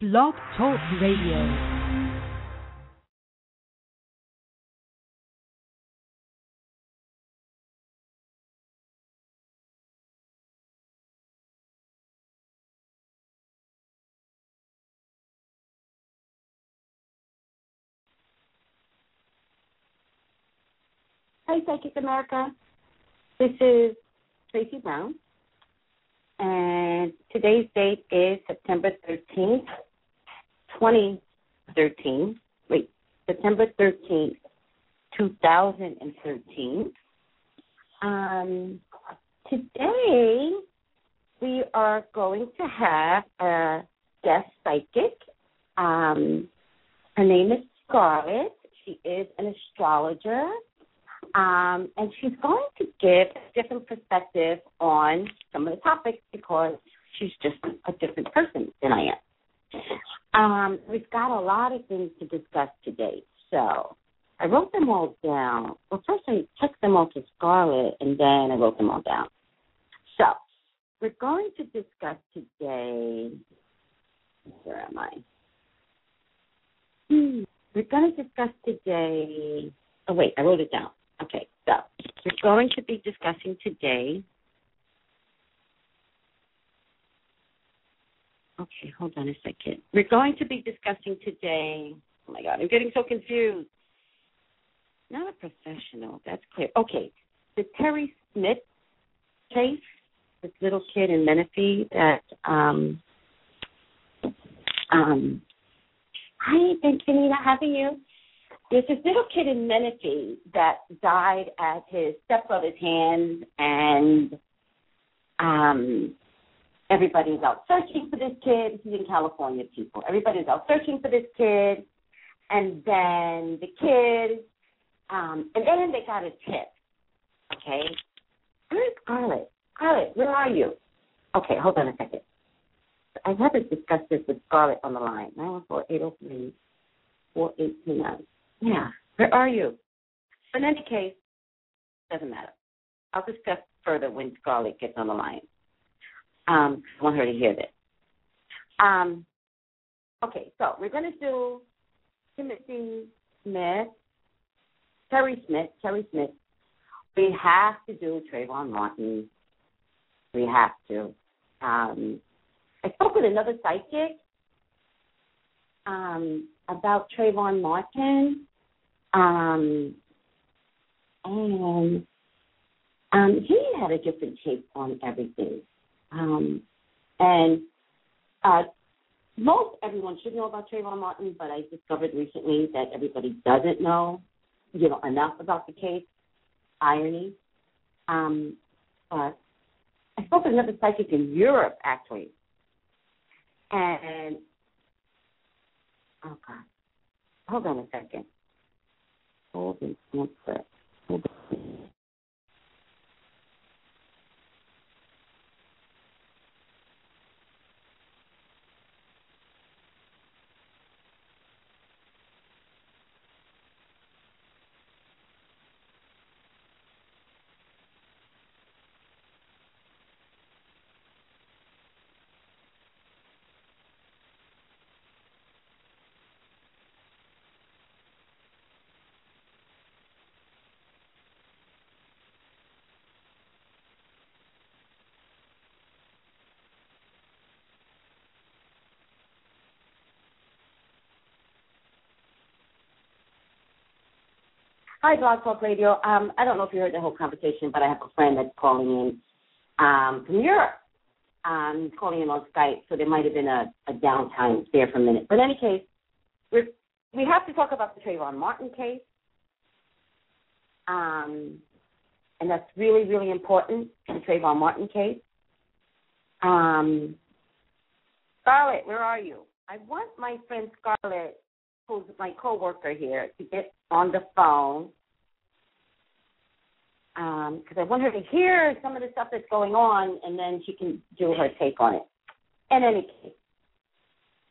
Blog Talk Radio. Hi, Psychic America. This is Tracy Brown, and today's date is September 13th, 2013. Wait, September 13th, 2013. Um, today, we are going to have a guest psychic. Um, her name is Scarlett. She is an astrologer um, and she's going to give a different perspective on some of the topics because she's just a different person than I am. Um, we've got a lot of things to discuss today, so I wrote them all down. Well, first I text them all to Scarlett, and then I wrote them all down. So we're going to discuss today. Where am I? Hmm. We're going to discuss today. Oh wait, I wrote it down. Okay, so we're going to be discussing today. Okay, hold on a second. We're going to be discussing today. Oh my God, I'm getting so confused. Not a professional, that's clear. Okay, the Terry Smith case, this little kid in Menifee that um um hi Bentonina, how are you? There's this little kid in Menifee that died at his stepbrother's hands, and um, everybody's out searching for this kid. Is in California, people. Everybody's out searching for this kid, and then the kid, um, and then they got a tip. Okay, where's Scarlett? Scarlett, where are you? Okay, hold on a second. I haven't discussed this with Scarlett on the line. Nine one four eight zero three four eight two nine. Yeah. Where are you? But in any case, doesn't matter. I'll discuss further when Scarlett gets on the line. Um, I want her to hear this. Um, okay, so we're going to do Timothy Smith, Terry Smith, Terry Smith. We have to do Trayvon Martin. We have to. Um, I spoke with another psychic um, about Trayvon Martin, um, and um, he had a different take on everything. Um, and uh, most everyone should know about Trayvon Martin, but I discovered recently that everybody doesn't know, you know, enough about the case. Irony. Um, but I spoke with another psychic in Europe, actually, and oh god, hold on a second. Hold on one sec. Hold on. Hi, Blog Talk Radio. Um, I don't know if you heard the whole conversation, but I have a friend that's calling in um, from Europe. Um, calling in on Skype, so there might have been a, a downtime there for a minute. But in any case, we we have to talk about the Trayvon Martin case, um, and that's really really important. The Trayvon Martin case. Um, Scarlett, where are you? I want my friend Scarlett who's my coworker here, to get on the phone because um, I want her to hear some of the stuff that's going on, and then she can do her take on it. In any case,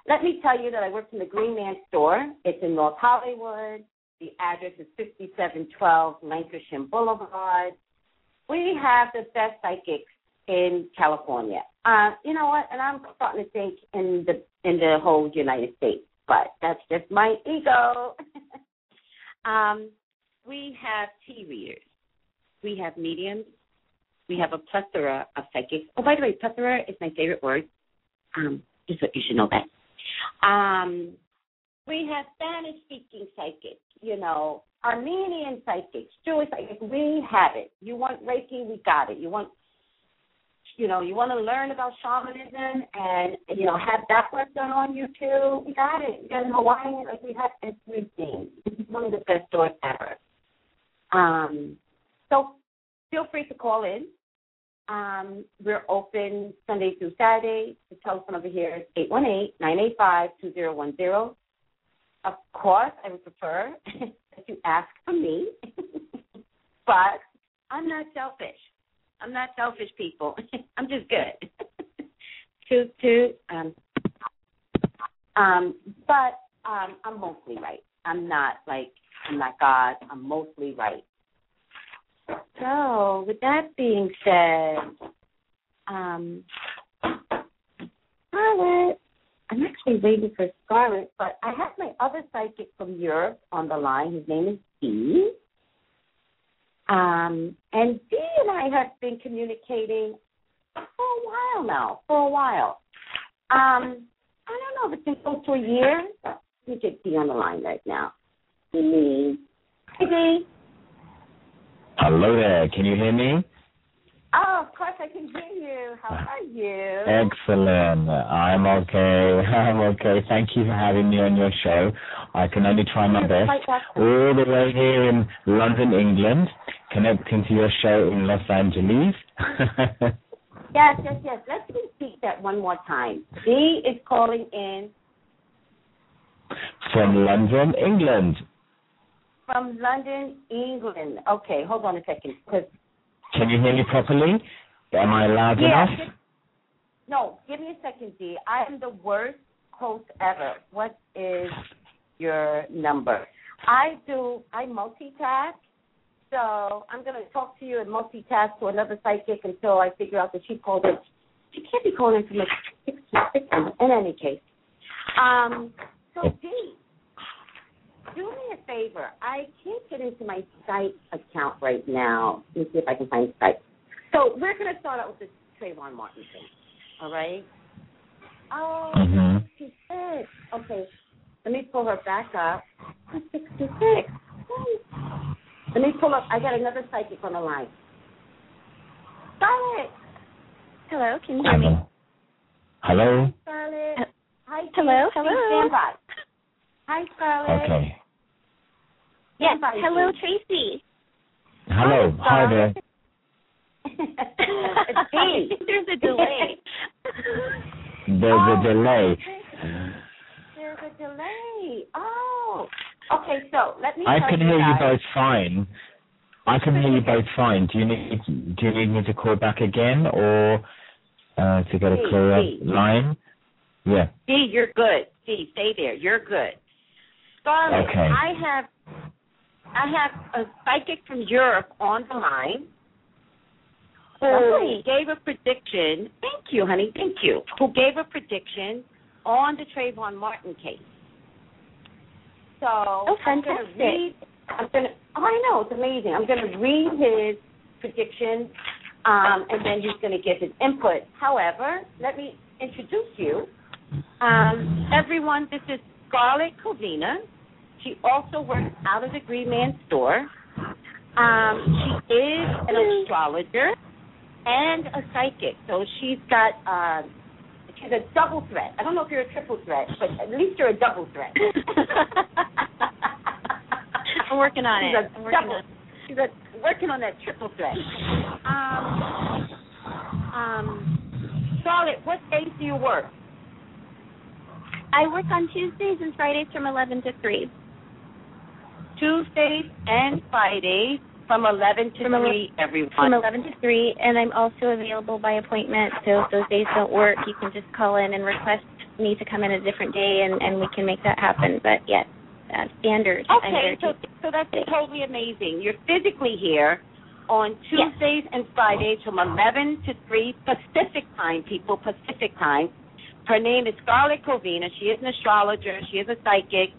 let me tell you that I work in the Green Man store. It's in North Hollywood. The address is 5712 Lankershim Boulevard. We have the best psychics in California. Uh, you know what? And I'm starting to think in the in the whole United States, but that's just my ego. um, we have tea readers, we have mediums, we have a plethora of psychics. Oh, by the way, plethora is my favorite word. Um, just so you should know that. Um, we have Spanish speaking psychics, you know, Armenian psychics, Jewish psychics. We have it. You want Reiki, we got it. You want you know, you want to learn about shamanism and you know have that work done on you too. We got it. We got in Hawaii, like we have everything. This is one of the best stores ever. Um, so feel free to call in. Um, we're open Sunday through Saturday. The telephone over here is eight one eight nine eight five two zero one zero. Of course, I would prefer that you ask for me, but I'm not selfish. I'm not selfish, people. I'm just good. to to um um, but um, I'm mostly right. I'm not like I'm not God. I'm mostly right. So, with that being said, um, Scarlett, I'm actually waiting for Scarlett, but I have my other psychic from Europe on the line. His name is Steve. Um, and Dee and I have been communicating for a while now, for a while. Um, I don't know if it's been close to a year. Let me get Dee on the line right now. Dee. Hey, Dee. Hello there. Can you hear me? Oh, of course I can hear you. How ah. are you? Excellent. I'm okay. I'm okay. Thank you for having me on your show. I can only try my best. All the way here in London, England, connecting to your show in Los Angeles. yes, yes, yes. Let's repeat that one more time. Dee is calling in from London, England. From London, England. Okay, hold on a second, because can you hear me properly? Am I loud yeah, enough? Give, no, give me a second, D. I am the worst host ever. What is your number? I do. I multitask. So I'm going to talk to you and multitask to another psychic until I figure out that she called it. She can't be calling from a six to in any case. Um, so D, do me a favor. I can't get into my Skype account right now. Let me see if I can find Skype. So we're going to start out with the Trayvon Martin thing. All right? Oh, mm-hmm. 66. Okay. Let me pull her back up. 66. Let me pull up. I got another psychic on the line. Scarlett. Hello, can you hear me? Hello. Hi, Scarlett. Hi. Hello. Hello. Stand by. Hi, Scarlett. Okay. Yes. Hello, Tracy. Hello. Hi, Hi there. There's a delay. There's oh, a delay. There's a delay. Oh. Okay, so let me. I can you hear guys. you both fine. I can hear you both fine. Do you need Do you need me to call back again or uh, to get a clearer line? Yeah. See, you're good. See, stay there. You're good. Scarlett, okay. I have I have a psychic from Europe on the line who gave a prediction. Thank you, honey. Thank you. Who gave a prediction on the Trayvon Martin case. So oh, I'm going to read. I'm going to. Oh, I know it's amazing. I'm going to read his prediction, um, and then he's going to give his input. However, let me introduce you. Um, everyone, this is Scarlett Covina. She also works out of the Green Man store. Um, she is an astrologer and a psychic. So she's got uh, she's a double threat. I don't know if you're a triple threat, but at least you're a double threat. I'm working on she's it. A I'm working double, on She's a, working on that triple threat. Um, um, Charlotte, what days do you work? I work on Tuesdays and Fridays from 11 to 3. Tuesdays and Fridays from 11 to from 3, everyone. From 11 to 3, and I'm also available by appointment, so if those days don't work, you can just call in and request me to come in a different day, and, and we can make that happen. But yes, uh, standard. Okay, so, so that's totally amazing. You're physically here, on Tuesdays yes. and Fridays from 11 to 3 Pacific time, people, Pacific time. Her name is Scarlett Covina. She is an astrologer. She is a psychic.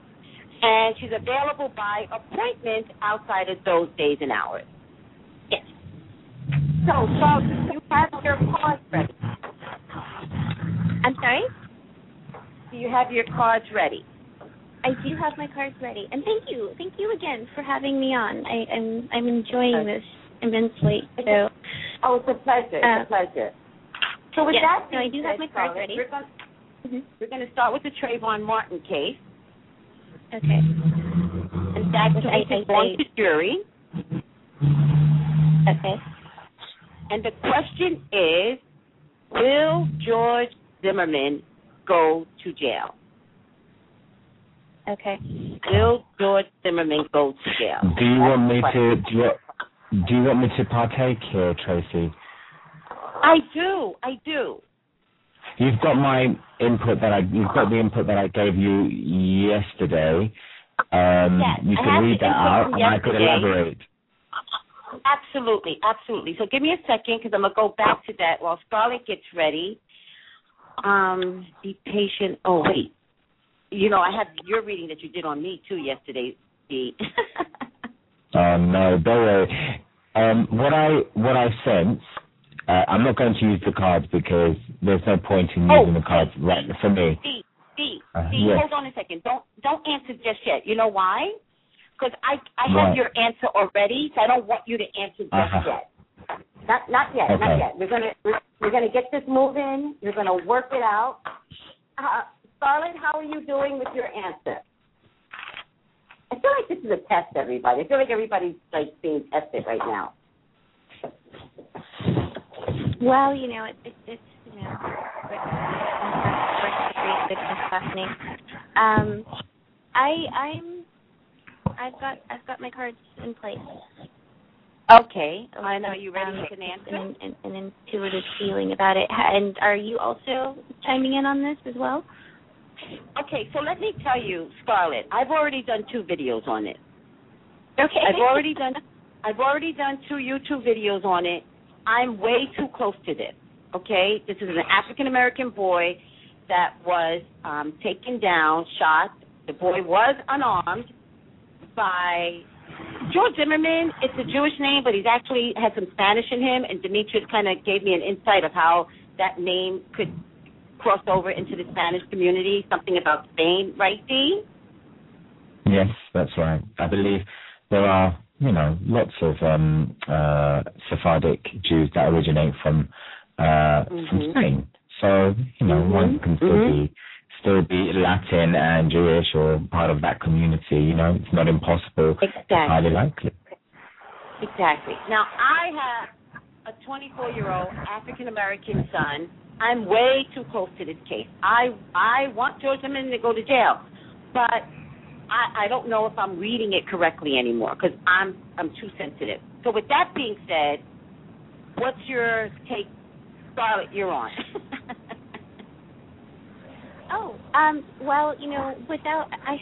And she's available by appointment outside of those days and hours. Yes. So, so you have your cards ready? I'm sorry? Do you have your cards ready? I do have my cards ready, and thank you, thank you again for having me on. I, am I'm, I'm enjoying this immensely. So, oh, it's a pleasure. Uh, it's a pleasure. So with yes, that, no, I do have my cards ready. We're going, mm-hmm. we're going to start with the Trayvon Martin case. Okay. And that case I, is going to jury. Okay. And the question is, will George Zimmerman go to jail? Okay. Will George Zimmerman go to jail? Do you want me to do you, do you want me to partake here, Tracy? I do. I do. You've got my input that I you've got the input that I gave you yesterday. Um, yes, you can read that out, and I could elaborate. Absolutely, absolutely. So give me a second because I'm gonna go back to that while Scarlett gets ready. Um, be patient. Oh wait, you know, I have your reading that you did on me too yesterday, Dee. oh no, don't worry. Um, what I what I sense, uh, I'm not going to use the cards because there's no point in using oh, the cards right for me. Dee, Dee, uh, Dee, yes. hold on a second. Don't don't answer just yet. You know why? Because I I have right. your answer already, so I don't want you to answer just uh-huh. yet. Not not yet, okay. not yet. We're gonna we're, we're gonna get this moving. You're gonna work it out. Uh, Scarlett, how are you doing with your answer? I feel like this is a test, everybody. I feel like everybody's like being tested right now. Well, you know, it, it, it's you know, it's happening. Um, I I'm I've got I've got my cards in place. Okay. I know you ready um, an answer? An, an, an intuitive feeling about it. And are you also chiming in on this as well? Okay, so let me tell you, Scarlett, I've already done two videos on it. Okay. I've already done I've already done two YouTube videos on it. I'm way too close to this. Okay? This is an African American boy that was um taken down, shot. The boy was unarmed by George Zimmerman. It's a Jewish name, but he's actually has some Spanish in him and Demetrius kind of gave me an insight of how that name could cross over into the Spanish community, something about Spain, right, Dee? Yes, that's right. I believe there are, you know, lots of um, uh, Sephardic Jews that originate from uh, mm-hmm. from Spain. So, you know, mm-hmm. one can still mm-hmm. be still be Latin and Jewish or part of that community. You know, it's not impossible. Exactly. It's highly likely. Exactly. Now, I have a 24 year old African American son I'm way too close to this case. I I want George Zimmerman to go to jail, but I I don't know if I'm reading it correctly anymore because I'm I'm too sensitive. So with that being said, what's your take, Scarlett? You're on. oh, um, well, you know, without I,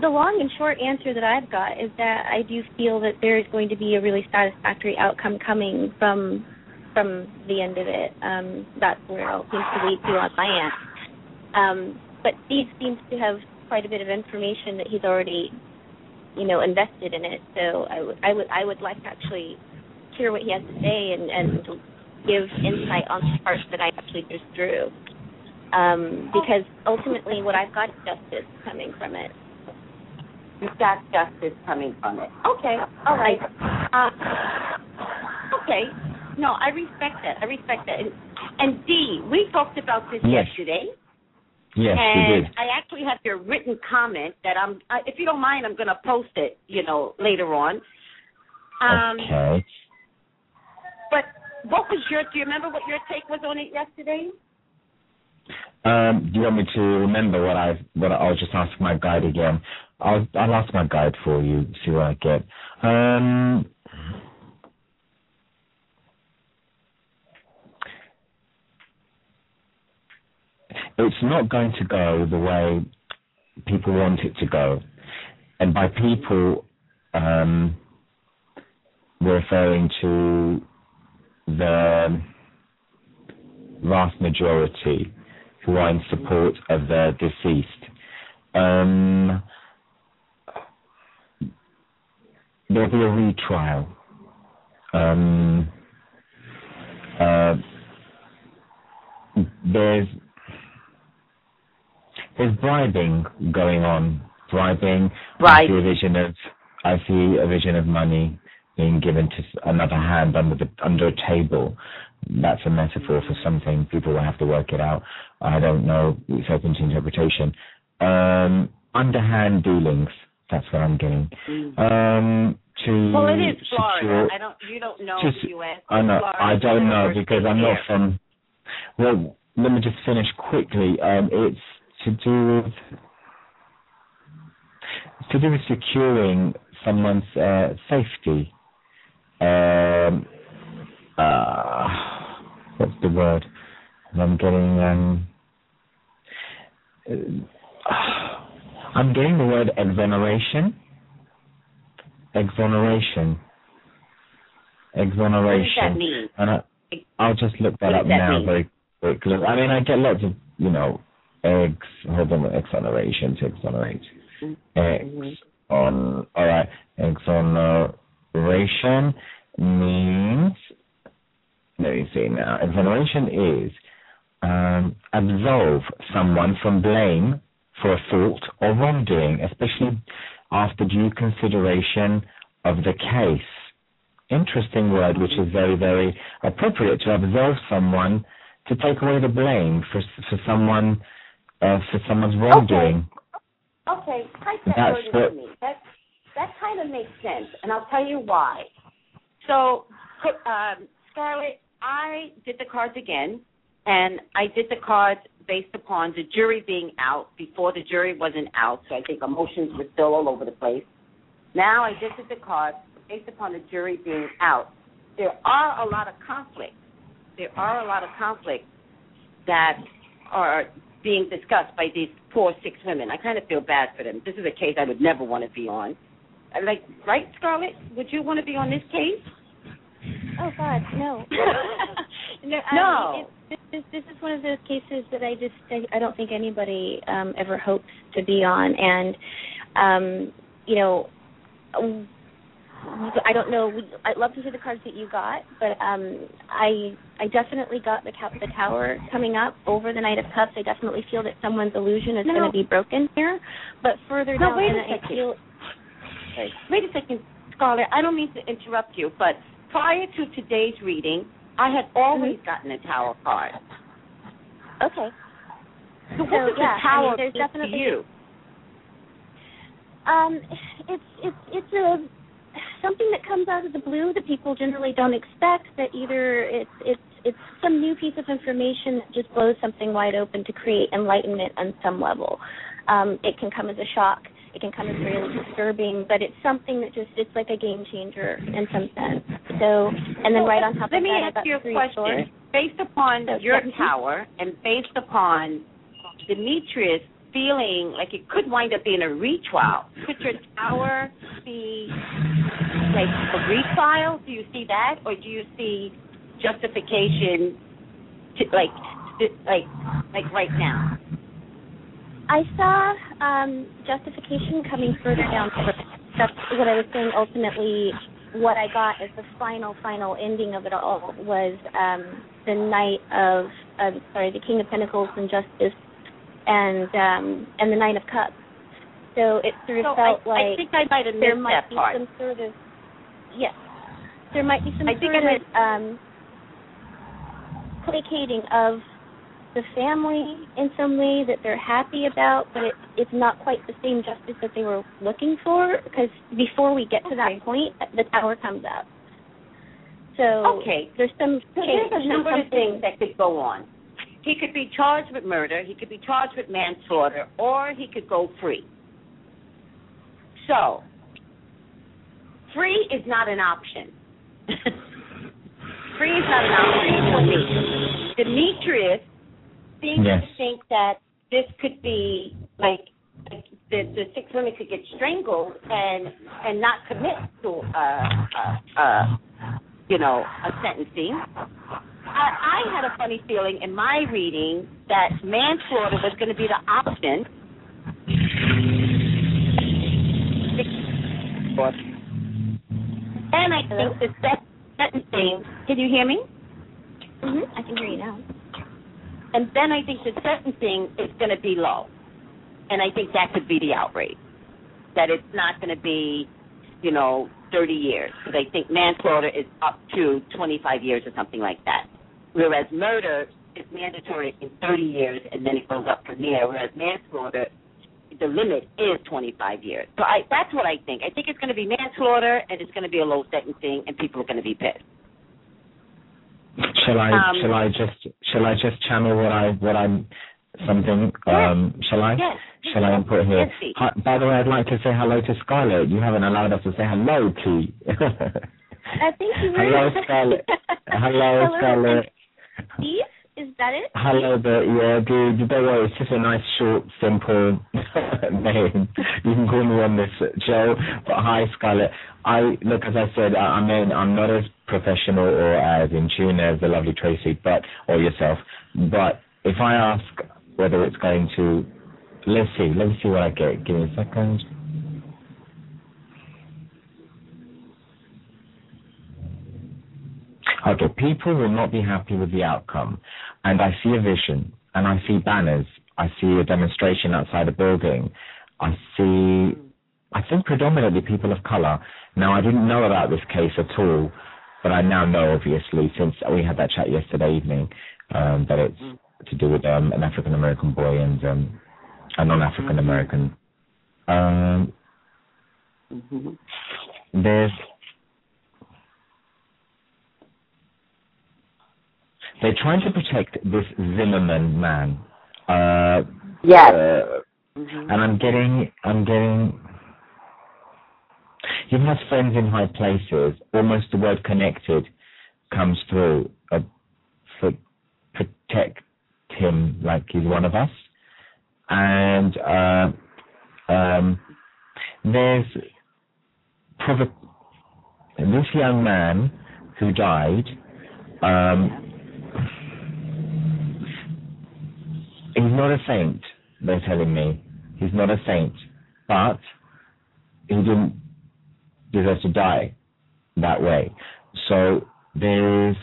the long and short answer that I've got is that I do feel that there is going to be a really satisfactory outcome coming from from the end of it. Um, that's where it all seems to lead to on my end. Um, but Steve seems to have quite a bit of information that he's already, you know, invested in it. So I would I would I would like to actually hear what he has to say and and give insight on the parts that I actually just drew. Um, because ultimately, what I've got is justice coming from it. You've got justice coming from it. Okay, all right. Uh, okay, no, I respect that. I respect that. And, and Dee, we talked about this yes. yesterday. Yes, and. I actually have your written comment that I'm, uh, if you don't mind, I'm going to post it, you know, later on. Um, okay. But what was your? Do you remember what your take was on it yesterday? Um, do you want me to remember what I what I'll just ask my guide again. I'll I'll ask my guide for you, see what I get. Um, it's not going to go the way people want it to go. And by people, um, we're referring to the vast majority who are in support of the deceased. Um, there'll be a retrial. Um, uh, there's there's bribing going on. Bribing. Right. I see a vision of I see a vision of money being given to another hand under the under a table. That's a metaphor for something. People will have to work it out. I don't know. It's open to interpretation. Um, underhand dealings. That's what I'm getting. Mm. Um, to Well, it is Florida. secure, I don't. You don't know Just- U.S. I know. Florida, I don't know because I'm not from. Well, let me just finish quickly. Um, it's to do with to do with securing someone's uh, safety. Um, uh, what's the word? I'm getting. Um, uh, I'm getting the word exoneration. Exoneration. What does Exoneration. that mean? And I, I'll just look that What up that now mean? very quickly. I mean, I get lots of, you know, eggs, hold on, exoneration exonerate. Eggs on, alright, exoneration means, let me see now, exoneration is um, absolve someone from blame for a fault or wrongdoing, especially after due consideration of the case interesting word, which is very, very appropriate to absolve someone to take away the blame for for someone uh, for someone's wrongdoing. Okay, type that That's word into me. That that kind of makes sense, and I'll tell you why. So, um, Scarlett, I did the cards again, and I did the cards based upon the jury being out. Before the jury wasn't out, so I think emotions were still all over the place. Now I just did the cards based upon the jury being out. There are a lot of conflicts. There are a lot of conflicts that are being discussed by these poor six women. I kind of feel bad for them. This is a case I would never want to be on. Like, right, Scarlett? Would you want to be on this case? Oh God, no. no. I No. mean, it, this, this is one of those cases that I just I, I don't think anybody um, ever hopes to be on, and um, you know, I don't know. I'd love to hear the cards that you got, but um, I I definitely got the cow- the tower coming up over the Knight of Cups. I definitely feel that someone's illusion is No. going to be broken here, but further No, down, wait a and I second. feel. Wait a second, Scarlett. I don't mean to interrupt you, but prior to today's reading, I had always gotten a tower card. Okay. So what So, does yeah, the tower I mean, there's mean to definitely- you? Um, it's it's it's a something that comes out of the blue that people generally don't expect. That either it's it's it's some new piece of information that just blows something wide open to create enlightenment on some level. Um, it can come as a shock. It can come as really disturbing, but it's something that just it's like a game changer in some sense. So, and then right on top Let of that, let me ask you a question. Based upon So, your yeah. tower and based upon Demetrius feeling like it could wind up being a retrial, could your tower be like a retrial? Do you see that, or do you see justification, to, like, like, like right now? I saw um, justification coming further down. That's what I was saying. Ultimately, what I got as the final, final ending of it all was um, the Knight of, uh, sorry, the King of Pentacles and Justice, and um, and the Nine of Cups. So it sort of So felt I, like I think I might have there might that be part. some sort of yes, there might be some I think sort of um, placating of the family in some way that they're happy about, but it, it's not quite the same justice that they were looking for. Because before we get to Okay. that point, the tower comes up. So Okay. there's some So there's a number of things that could go on. He could be charged with murder, he could be charged with manslaughter, or he could go free. So, free is not an option. free is not an option for me. Demetrius seems Yes. to think that this could be like the, the six women could get strangled and and not commit to uh, uh, uh, you know a sentencing. I, I had a funny feeling in my reading that manslaughter was going to be the option. And I think the second sentencing. Can you hear me? Mhm. I can hear you now. And then I think the sentencing is going to be low, and I think that could be the outrage. That it's not going to be, you know, 30 years because I think manslaughter is up to 25 years or something like that. Whereas murder is mandatory in 30 years and then it goes up from there. Whereas manslaughter, the limit is 25 years. So I, that's what I think. I think it's going to be manslaughter and it's going to be a low sentencing and people are going to be pissed. Shall I um, shall I just shall I just channel what I what I'm something um yes, shall I yes, shall I input here? Yes, Hi, by the way, I'd like to say hello to Scarlett. You haven't allowed us to say hello to. uh, thank you hello. Scarlett. hello, hello, Scarlett. Steve, is that it? Hello, but yeah, dude, don't worry, it's just a nice, short, simple name. You can call me on this show. But hi, Scarlett. I look, as I said, I, I mean, I'm not as professional or as in tune as the lovely Tracy, but or yourself. But if I ask whether it's going to, let's see, Let me see what I get. Give me a second. Okay, people will not be happy with the outcome. And I see a vision, and I see banners. I see a demonstration outside a building. I see, I think predominantly people of color. Now, I didn't know about this case at all, but I now know, obviously, since we had that chat yesterday evening, um, that it's to do with um, an African American boy and um, a non-African American. Um, mm-hmm. There's They're trying to protect this Zimmerman man. Uh, yes. Uh, mm-hmm. And I'm getting, I'm getting. He has friends in high places. Almost the word "connected" comes through. Uh, for protect him like he's one of us. And uh, um, there's this young man who died. Um, He's not a saint, they're telling me. He's not a saint. But he didn't deserve to die that way. So there is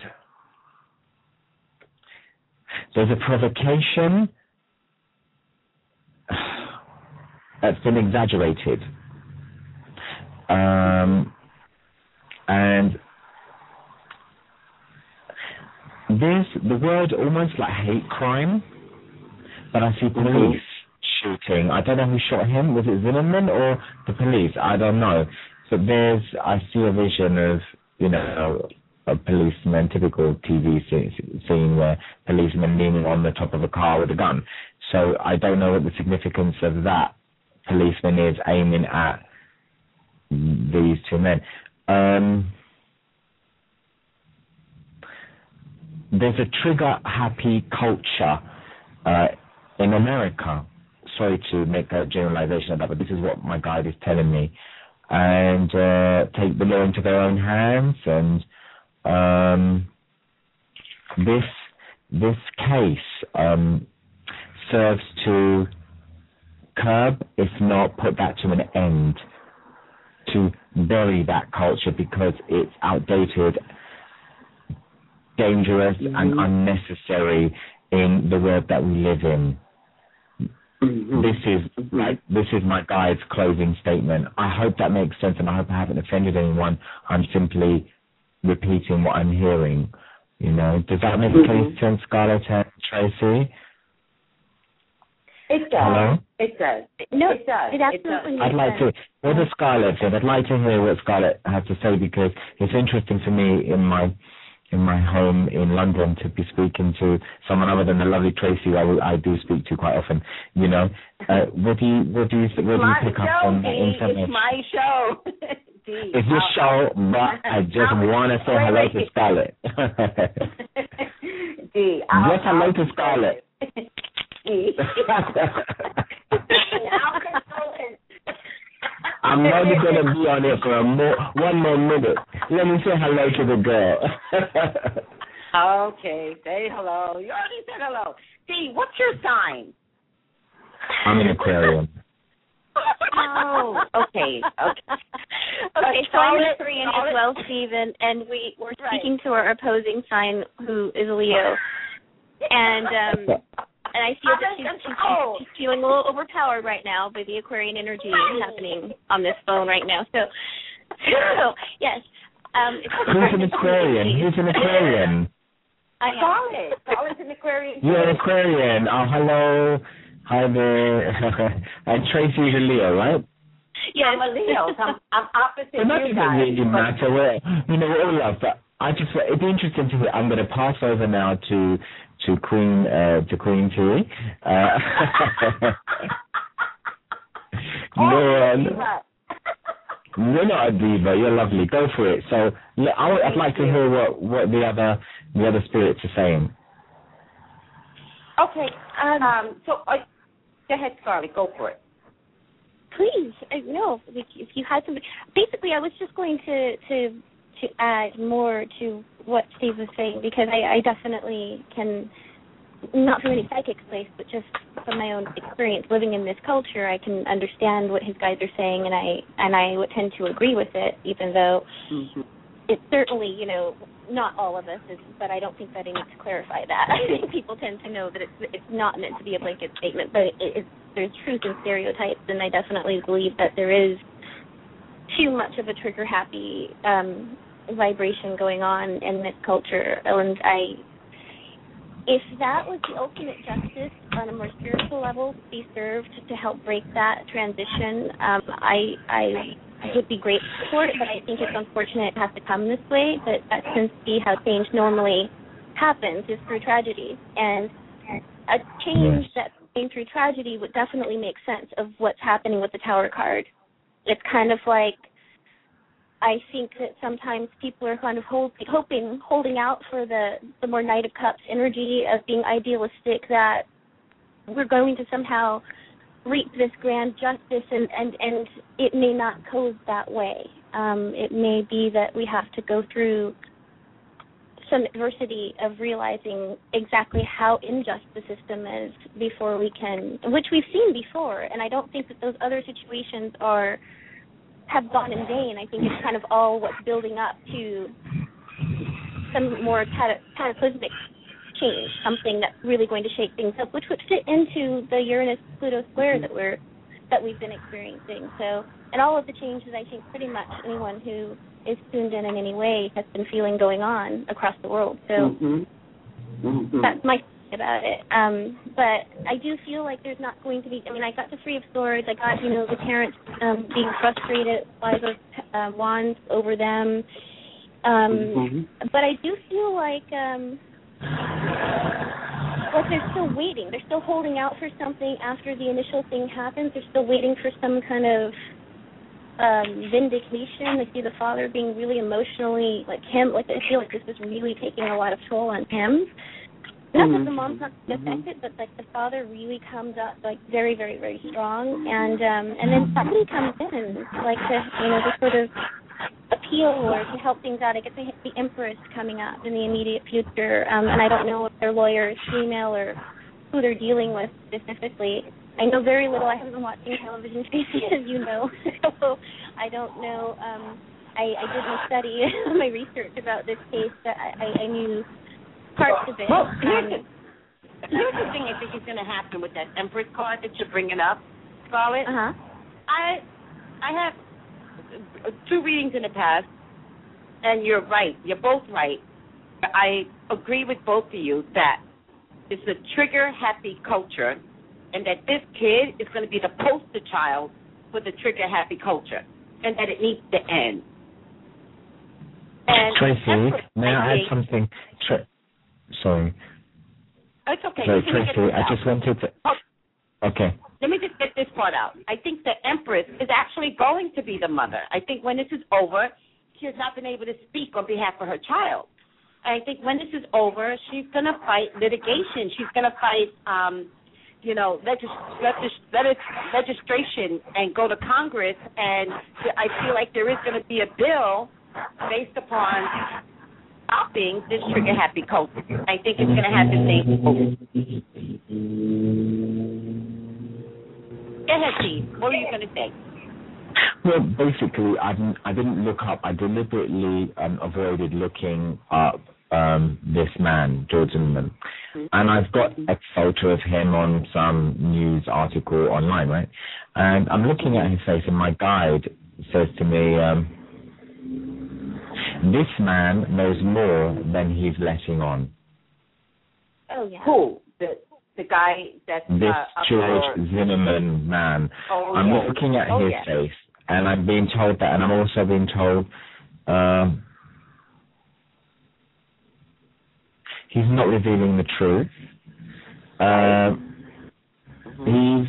there's a provocation that's been exaggerated. Um, and there's the word almost like hate crime but I see police shooting. I don't know who shot him. Was it Zimmerman or the police? I don't know. But there's, I see a vision of, you know, a policeman, typical TV scene where policeman leaning on the top of a car with a gun. So I don't know what the significance of that policeman is aiming at these two men. Um, there's a trigger happy culture uh, in America, sorry to make a generalization of that, but this is what my guide is telling me, and uh, take the law into their own hands. And um, this this case um, serves to curb, if not put that to an end, to bury that culture because it's outdated, dangerous, mm-hmm. and unnecessary in the world that we live in. Mm-hmm. This is like this is my guide's closing statement. I hope that makes sense, and I hope I haven't offended anyone. I'm simply repeating what I'm hearing. You know, does that make mm-hmm. sense, Scarlett and Tracy? It does. Hello? It does. No, it does. It absolutely it does. I'd like to. What does Scarlett say? I'd like to hear what Scarlett has to say because it's interesting for me in my in my home in London to be speaking to someone other than the lovely Tracy I, I do speak to quite often. You know, uh, what do you what do you what do you pick show, up on the internet? It's my show. it's your show, but I just want to say hello to Scarlett. D, just hello to Scarlett. I'll I'm only gonna be on it for a more one more minute. Let me say hello to the girl. okay, say hello. You already said hello. See, what's your sign? I'm an Aquarian. Oh, okay, okay. Okay, so I'm Aquarian as well, Stephen, and we we're speaking right. to our opposing sign, who is Leo, and um, and I feel that she's, she's, she's feeling a little overpowered right now by the Aquarian energy happening on this phone right now. So, so yes. Um, Who's an Aquarian? Who's an Aquarian? I Solid. Solid's an Aquarian. You're an Aquarian. Oh, hello. Hi there. and Tracy's a Leo, right? Yeah, I'm a Leo. I'm, I'm opposite well, you guys. It doesn't really matter. Where, you know, we're all love, but I just it'd be interesting to hear. I'm going to pass over now to to Queen uh, to Queen Tui. Uh, oh, no, you're not a diva. You're lovely. Go for it. So I would, I'd like to hear what what the other the other spirits are saying. Okay. Um. So uh, go ahead, Scarlett. Go for it. Please, no. If you had somebody, basically, I was just going to to to add more to what Steve was saying because I, I definitely can, not from any psychic place, but just from my own experience living in this culture, I can understand what his guys are saying, and I and I would tend to agree with it, even though mm-hmm. It's certainly you know not all of us is, but I don't think that I need to clarify that. I think people tend to know that it's it's not meant to be a blanket statement, but it, it's there's truth in stereotypes, and I definitely believe that there is too much of a trigger happy um vibration going on in this culture and I if that was the ultimate justice on a more spiritual level to be served to help break that transition, um, I I would be grateful for it, but I think it's unfortunate it has to come this way. But that tends to be how change normally happens is through tragedy. And a change that came through tragedy would definitely make sense of what's happening with the tower card. It's kind of like I think that sometimes people are kind of hold, hoping, holding out for the the more Knight of Cups energy of being idealistic that we're going to somehow reap this grand justice, and and and it may not go that way. Um, it may be that we have to go through some adversity of realizing exactly how unjust the system is before we can, which we've seen before, and I don't think that those other situations are have gone in vain. I think it's kind of all what's building up to some more cataclysmic change, something that's really going to shake things up, which would fit into the Uranus Pluto square that we're that we've been experiencing. So, and all of the changes, I think, pretty much anyone who is tuned in in any way has been feeling going on across the world. So, mm-hmm. Mm-hmm. that's my about it. Um, but I do feel like there's not going to be. I mean, I got the Three of Swords. I got you know the parents um, being frustrated by those uh, wands over them. Um, mm-hmm. But I do feel like um, like they're still waiting. They're still holding out for something after the initial thing happens. They're still waiting for some kind of um vindication. I see the father being really emotionally like him like I feel like this is really taking a lot of toll on him. Not mm-hmm. that the mom's not affected, but like the father really comes up like very, very, very strong, and um and then somebody comes in like to you know to sort of appeal or to help things out. I guess the, the Empress coming up in the immediate future, um and I don't know if their lawyer is female or who they're dealing with specifically. I know very little. I haven't been watching television, Tracy, as you know, so I don't know. Um, I, I did my study, my research about this case. That I, I, I knew parts of it. Well, here's, um, the, here's the thing I think is going to happen with that Empress card that you're bringing up, Scarlett. Uh huh. I I have two readings in the past, and you're right. You're both right. I agree with both of you that it's a trigger happy culture, and that this kid is going to be the poster child for the trigger happy culture, and that it needs to end. And Tracy, may I add something? Sorry. It's okay. Sorry, Tracy, I just wanted to. Oh. Okay. Let me just get this part out. I think the Empress is actually going to be the mother. I think when this is over, she has not been able to speak on behalf of her child. I think when this is over, she's going to fight litigation. She's going to fight um, you know, legis- legis- legis- legislation and go to Congress, and I feel like there is going to be a bill based upon stopping this trigger happy culture. I think it's going to have the same. Go ahead, Steve. What were you going to say? Well, basically, I didn't, I didn't look up. I deliberately um, avoided looking up um, this man, George Zimmerman. Mm-hmm. And I've got a photo of him on some news article online, right? And I'm looking at his face, and my guide says to me, um, this man knows more than he's letting on. Oh, yeah. Who? The, the guy that's this uh, George Zimmerman man. Oh, I'm yes. looking at oh, his yes. face, and I'm being told that, and I'm also being told um, he's not revealing the truth. Um, he's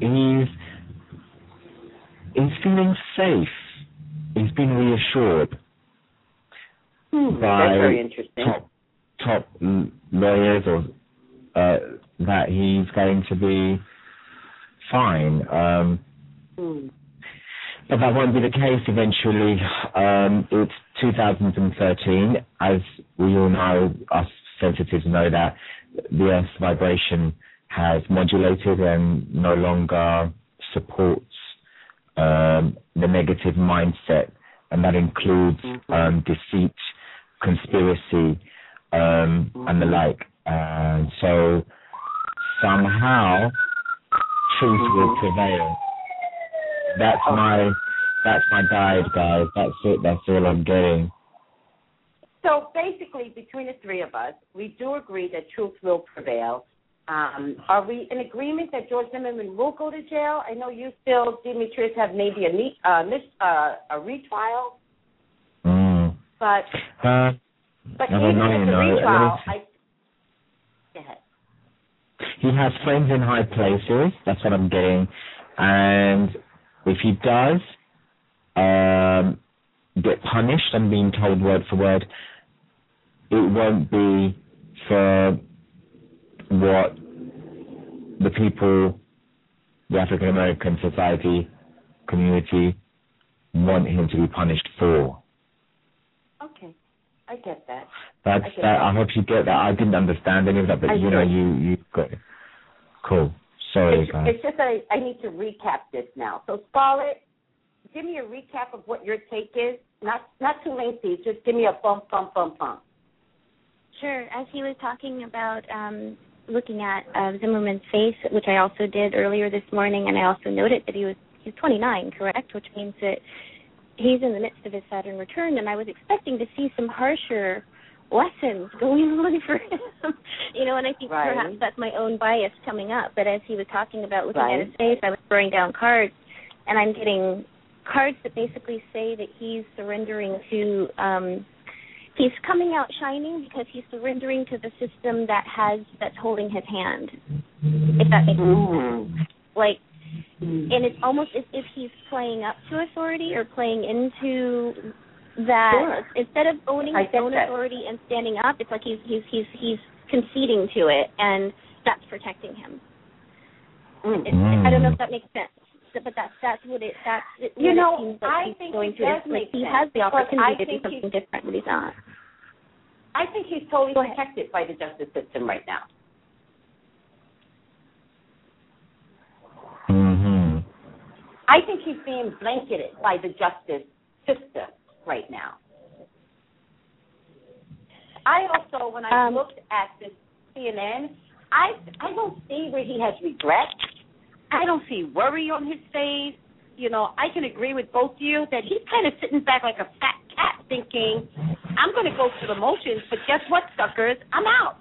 he's he's feeling safe. He's been reassured Hmm, by that's very interesting. top top lawyers or uh, that he's going to be fine. Um, Hmm. but that won't be the case eventually. Um, it's 2013. As we all know, us sensitives know that the Earth's vibration has modulated and no longer supports um, the negative mindset, and that includes Mhm. um, deceit, conspiracy, um, and the like. And so somehow truth will prevail. That's my that's my guide, guys. That's it. That's all I'm getting. So basically, between the three of us, we do agree that truth will prevail. Um, are we in agreement that George Zimmerman will go to jail? I know you still, Demetrius, have maybe a uh, mis- uh, a retrial, Mm. but Uh, but even know, with you the retrial, I. he has friends in high places. That's what I'm getting. And if he does um, get punished, I'm being told word for word, it won't be for what the people, the African American society, community want him to be punished for. Okay, I get that. That's I that. that. I hope you get that. I didn't understand any of that, but I you know, you you got it. Cool. Sorry, It's, guys. it's just that I, I need to recap this now. So, Scarlett, give me a recap of what your take is. Not not too lengthy. Just give me a bump, bump, bump, bump. Sure. As he was talking about um, looking at uh, Zimmerman's face, which I also did earlier this morning, and I also noted that he was he's 29, correct? Which means that he's in the midst of his Saturn return, and I was expecting to see some harsher lessons going on for him. you know, and I think Right. perhaps that's my own bias coming up. But as he was talking about looking Right. at his face, I was throwing down cards, and I'm getting cards that basically say that he's surrendering to. um he's coming out shining because he's surrendering to the system that has that's holding his hand. If that makes sense. Mm. Like Mm. and it's almost as if he's playing up to authority or playing into that Sure. instead of owning his own that. authority and standing up, it's like he's he's he's he's conceding to it and that's protecting him. Mm. It, I don't know if that makes sense. But that's that's what it that's it, You know, it seems like I he's think going it through. does like make he sense, has the opportunity to do something different, but he's not. I think he's totally protected by the justice system right now. Mm-hmm. I think he's being blanketed by the justice system right now. I also, when I Um, looked at this CNN, I I don't see where he has regret. I don't see worry on his face. You know, I can agree with both of you that he's kind of sitting back like a fat cat, thinking, "I'm going to go through the motions, but guess what, suckers? I'm out."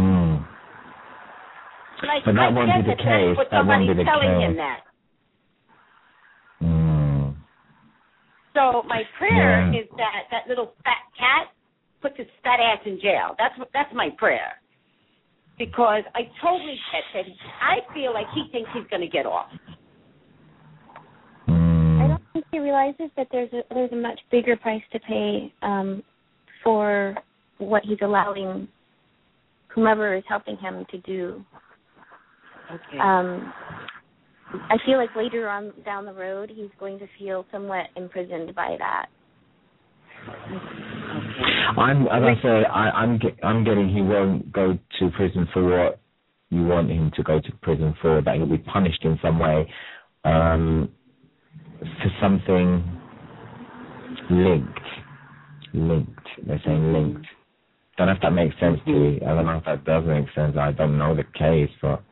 Mm. Like, But that I won't get be the that case. That's what That won't be the telling case. him that. Mm. So my prayer Yeah. is that that little fat cat puts his fat ass in jail. That's what that's my prayer. Because I totally get that. I feel like he thinks he's going to get off. I Mm. don't think he realizes that there's a there's a much bigger price to pay um, for what he's allowing whomever is helping him to do. Okay. Um, I feel like later on down the road, he's going to feel somewhat imprisoned by that. I'm, as I said, I, I'm, get, I'm getting he won't go to prison for what you want him to go to prison for. That he'll be punished in some way um, for something linked. Linked. They're saying linked. Don't know if that makes sense to you. I don't know if that does make sense. I don't know the case, but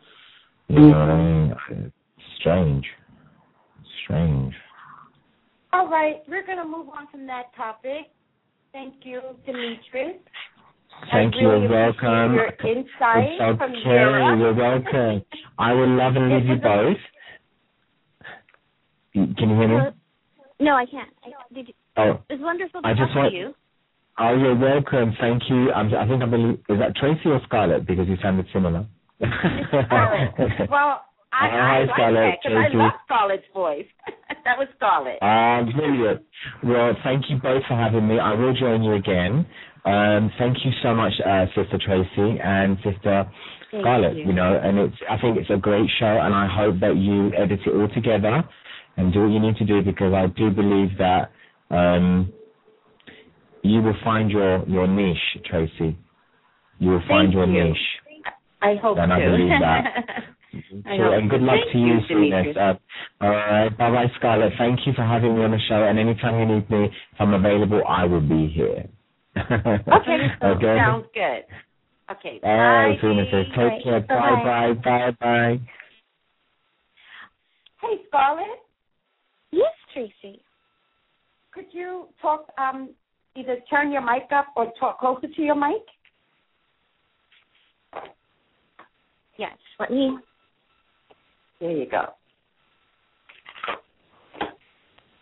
you know what I mean. Strange. Strange. All right, we're going to move on from that topic. Thank you, Demetrius. Thank I you. really You're welcome. Your insight it's okay. from Europe. You're welcome. I would love and leave you both. Can you hear me? No, I can't. I, did you, Oh, it was wonderful to I talk just want- to you. oh, you're welcome. Thank you. I'm, I think I believe is that Tracy or Scarlett because you sounded similar. Well, I, Hi, I like Scarlett, that because I love Scarlett's voice. that was Scarlett. Um, brilliant. Well, thank you both for having me. I will join you again. Um, thank you so much, uh, Sister Tracy and Sister Thank Scarlett. you. know, and it's I think it's a great show, and I hope that you edit it all together and do what you need to do because I do believe that um, you will find your your niche, Tracy. You will find Thank your you. niche. I hope And to. I believe that. I So, and good luck Thank to you, you, sweetness. Demetrius. Uh, all right, bye bye, Scarlett. Thank you for having me on the show. And anytime you need me, if I'm available, I will be here. Okay, okay. sounds good. Okay, All right, bye. sweetnesses. Dee. Take care. Bye bye. Bye bye. Hey, Scarlett, Yes, Tracy. could you talk? Um, either turn your mic up or talk closer to your mic. Yes. Let me. There you go.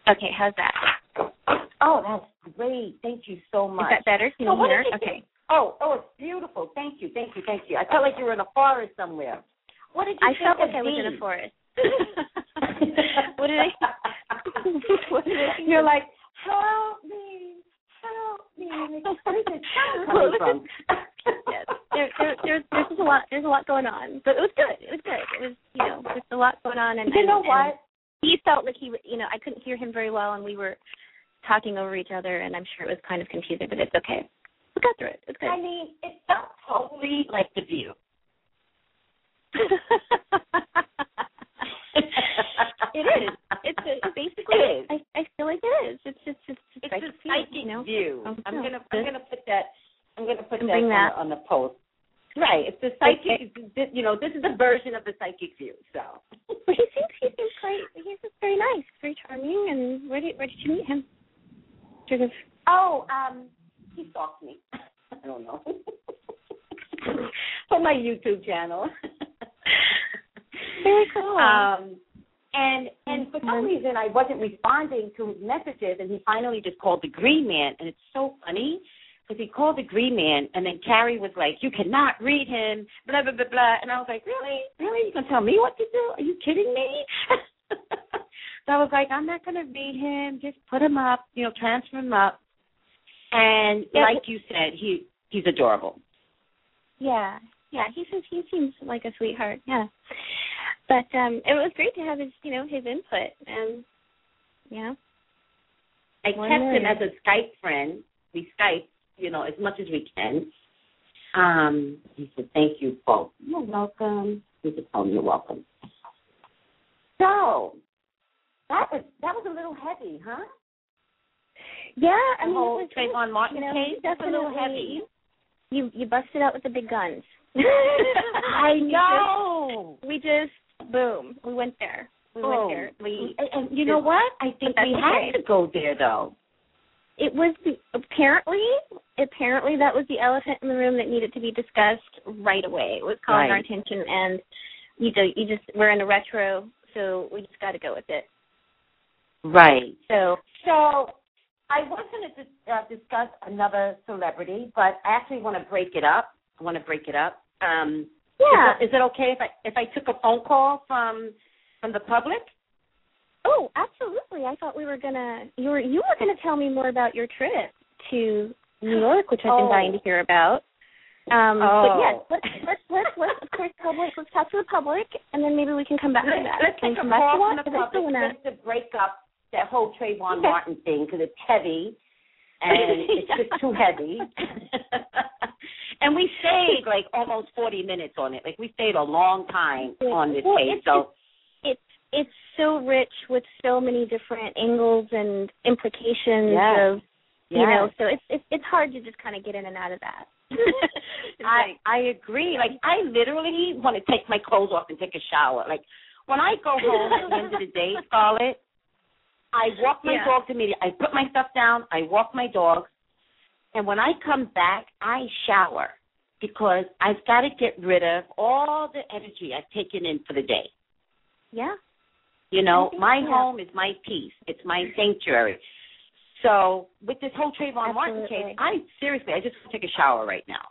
Okay, how's that? Oh, that's great. Thank you so much. Is that better? Can So you hear? Okay. think- Oh, oh, it's beautiful. Thank you, thank you, thank you. I felt like you were in a forest somewhere. What did you I felt like I was in a forest. what did I? what did I think You're like, help me, help me. Where is this coming from? yes, there, there, there's, there's just a lot, there's a lot going on, but it was good. It was good. It was, you know, just a lot going on, and you and- know and what? he felt like he, you know, I couldn't hear him very well, and we were talking over each other, and I'm sure it was kind of confusing, but it's okay. We got through it. It's good. I mean, it felt totally like the view. it is. It's it basically. It is. I I feel like it is. It's just it's it's, It's like a view, psychic you know? view. Oh, I'm gonna I'm gonna put that I'm gonna put And that, on. The, on the post. Right. It's the psychic. this- You know, this is a version of the psychic view. So. But he seems he seems quite. He's just very nice, very charming. And where did where did you meet him? Sort of. Oh, um, he stalked me. I don't know. For my YouTube channel. Very cool. Um, and and for some Mhm. reason I wasn't responding to his messages, and he finally just called the Green Man, and it's so funny because he called the Green Man, and then Carrie was like, "You cannot read him," blah blah blah blah, and I was like, "Really, really? You gonna tell me what to do? Are you kidding me?" so I was like, "I'm not gonna read him. Just put him up, you know, transfer him up." And Yeah, like you said, he he's adorable. Yeah, yeah. He seems he seems like a sweetheart. Yeah. But um it was great to have his you know his input and you know I kept him as a Skype friend. We Skype, you know, as much as we can. Um, he said, "Thank you both. You're welcome." He said, "Oh, you're welcome." So that was that was a little heavy, huh? yeah. I The whole Trayvon Martin you know, case was a little heavy. You you busted out with the big guns. I know. just- we just boom. We went there. We Oh, went there. We and, and you know what? I think we had to go there though. It was the apparently apparently that was the elephant in the room that needed to be discussed right away. It was calling our attention and you do, you just we're in a retro, so we just got to go with it. Right. So So I was going to dis- uh, discuss another celebrity, but I actually want to break it up. I want to break it up. Um, yeah. Is it, is it okay if I if I took a phone call from from the public? Oh, absolutely. I thought we were gonna you were you were gonna tell me more about your trip to New York, which I've been Oh. dying to hear about. Um, oh. But yes, let's let's let's, let's of course public. Let's talk to the public, and then maybe we can come back let's, to that. Let's take a to pause from the public wanna... just to break up that whole Trayvon okay. Martin thing because it's heavy and it's just too heavy. and we stayed like almost forty minutes on it. Like we stayed a long time on this well, case. It's, so it's it's so rich with so many different angles and implications yes. of you yes. know. So it's it's it's hard to just kind of get in and out of that. I I agree. Like I literally want to take my clothes off and take a shower. Like when I go home at the end of the day, Scarlett, I walk my Yeah. dogs immediately. I put my stuff down. I walk my dogs, and when I come back, I shower because I've got to get rid of all the energy I've taken in for the day. yeah. You know, my yeah. home is my peace. It's my sanctuary. So with this whole Trayvon Martin Absolutely. case, I seriously, I just want to take a shower right now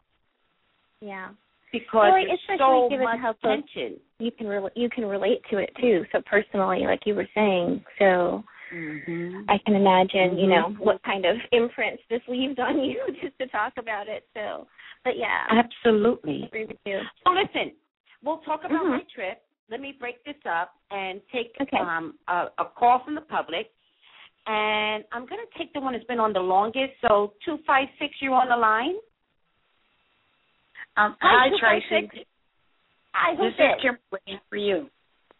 Yeah. because Well, there's so much how tension. You can re- you can relate to it too. So personally, like you were saying, so Mm-hmm. I can imagine, you know, Mhm. what kind of imprints this leaves on you just to talk about it. So, but yeah, I Absolutely. agree with you. So listen, we'll talk about Mhm. my trip. Let me break this up and take Okay. um, a, a call from the public. And I'm going to take the one that's been on the longest. So 256, you're on the line. Um, Hi, hi, 256. Tracy. Hi, who's This this? is Kimberly for you.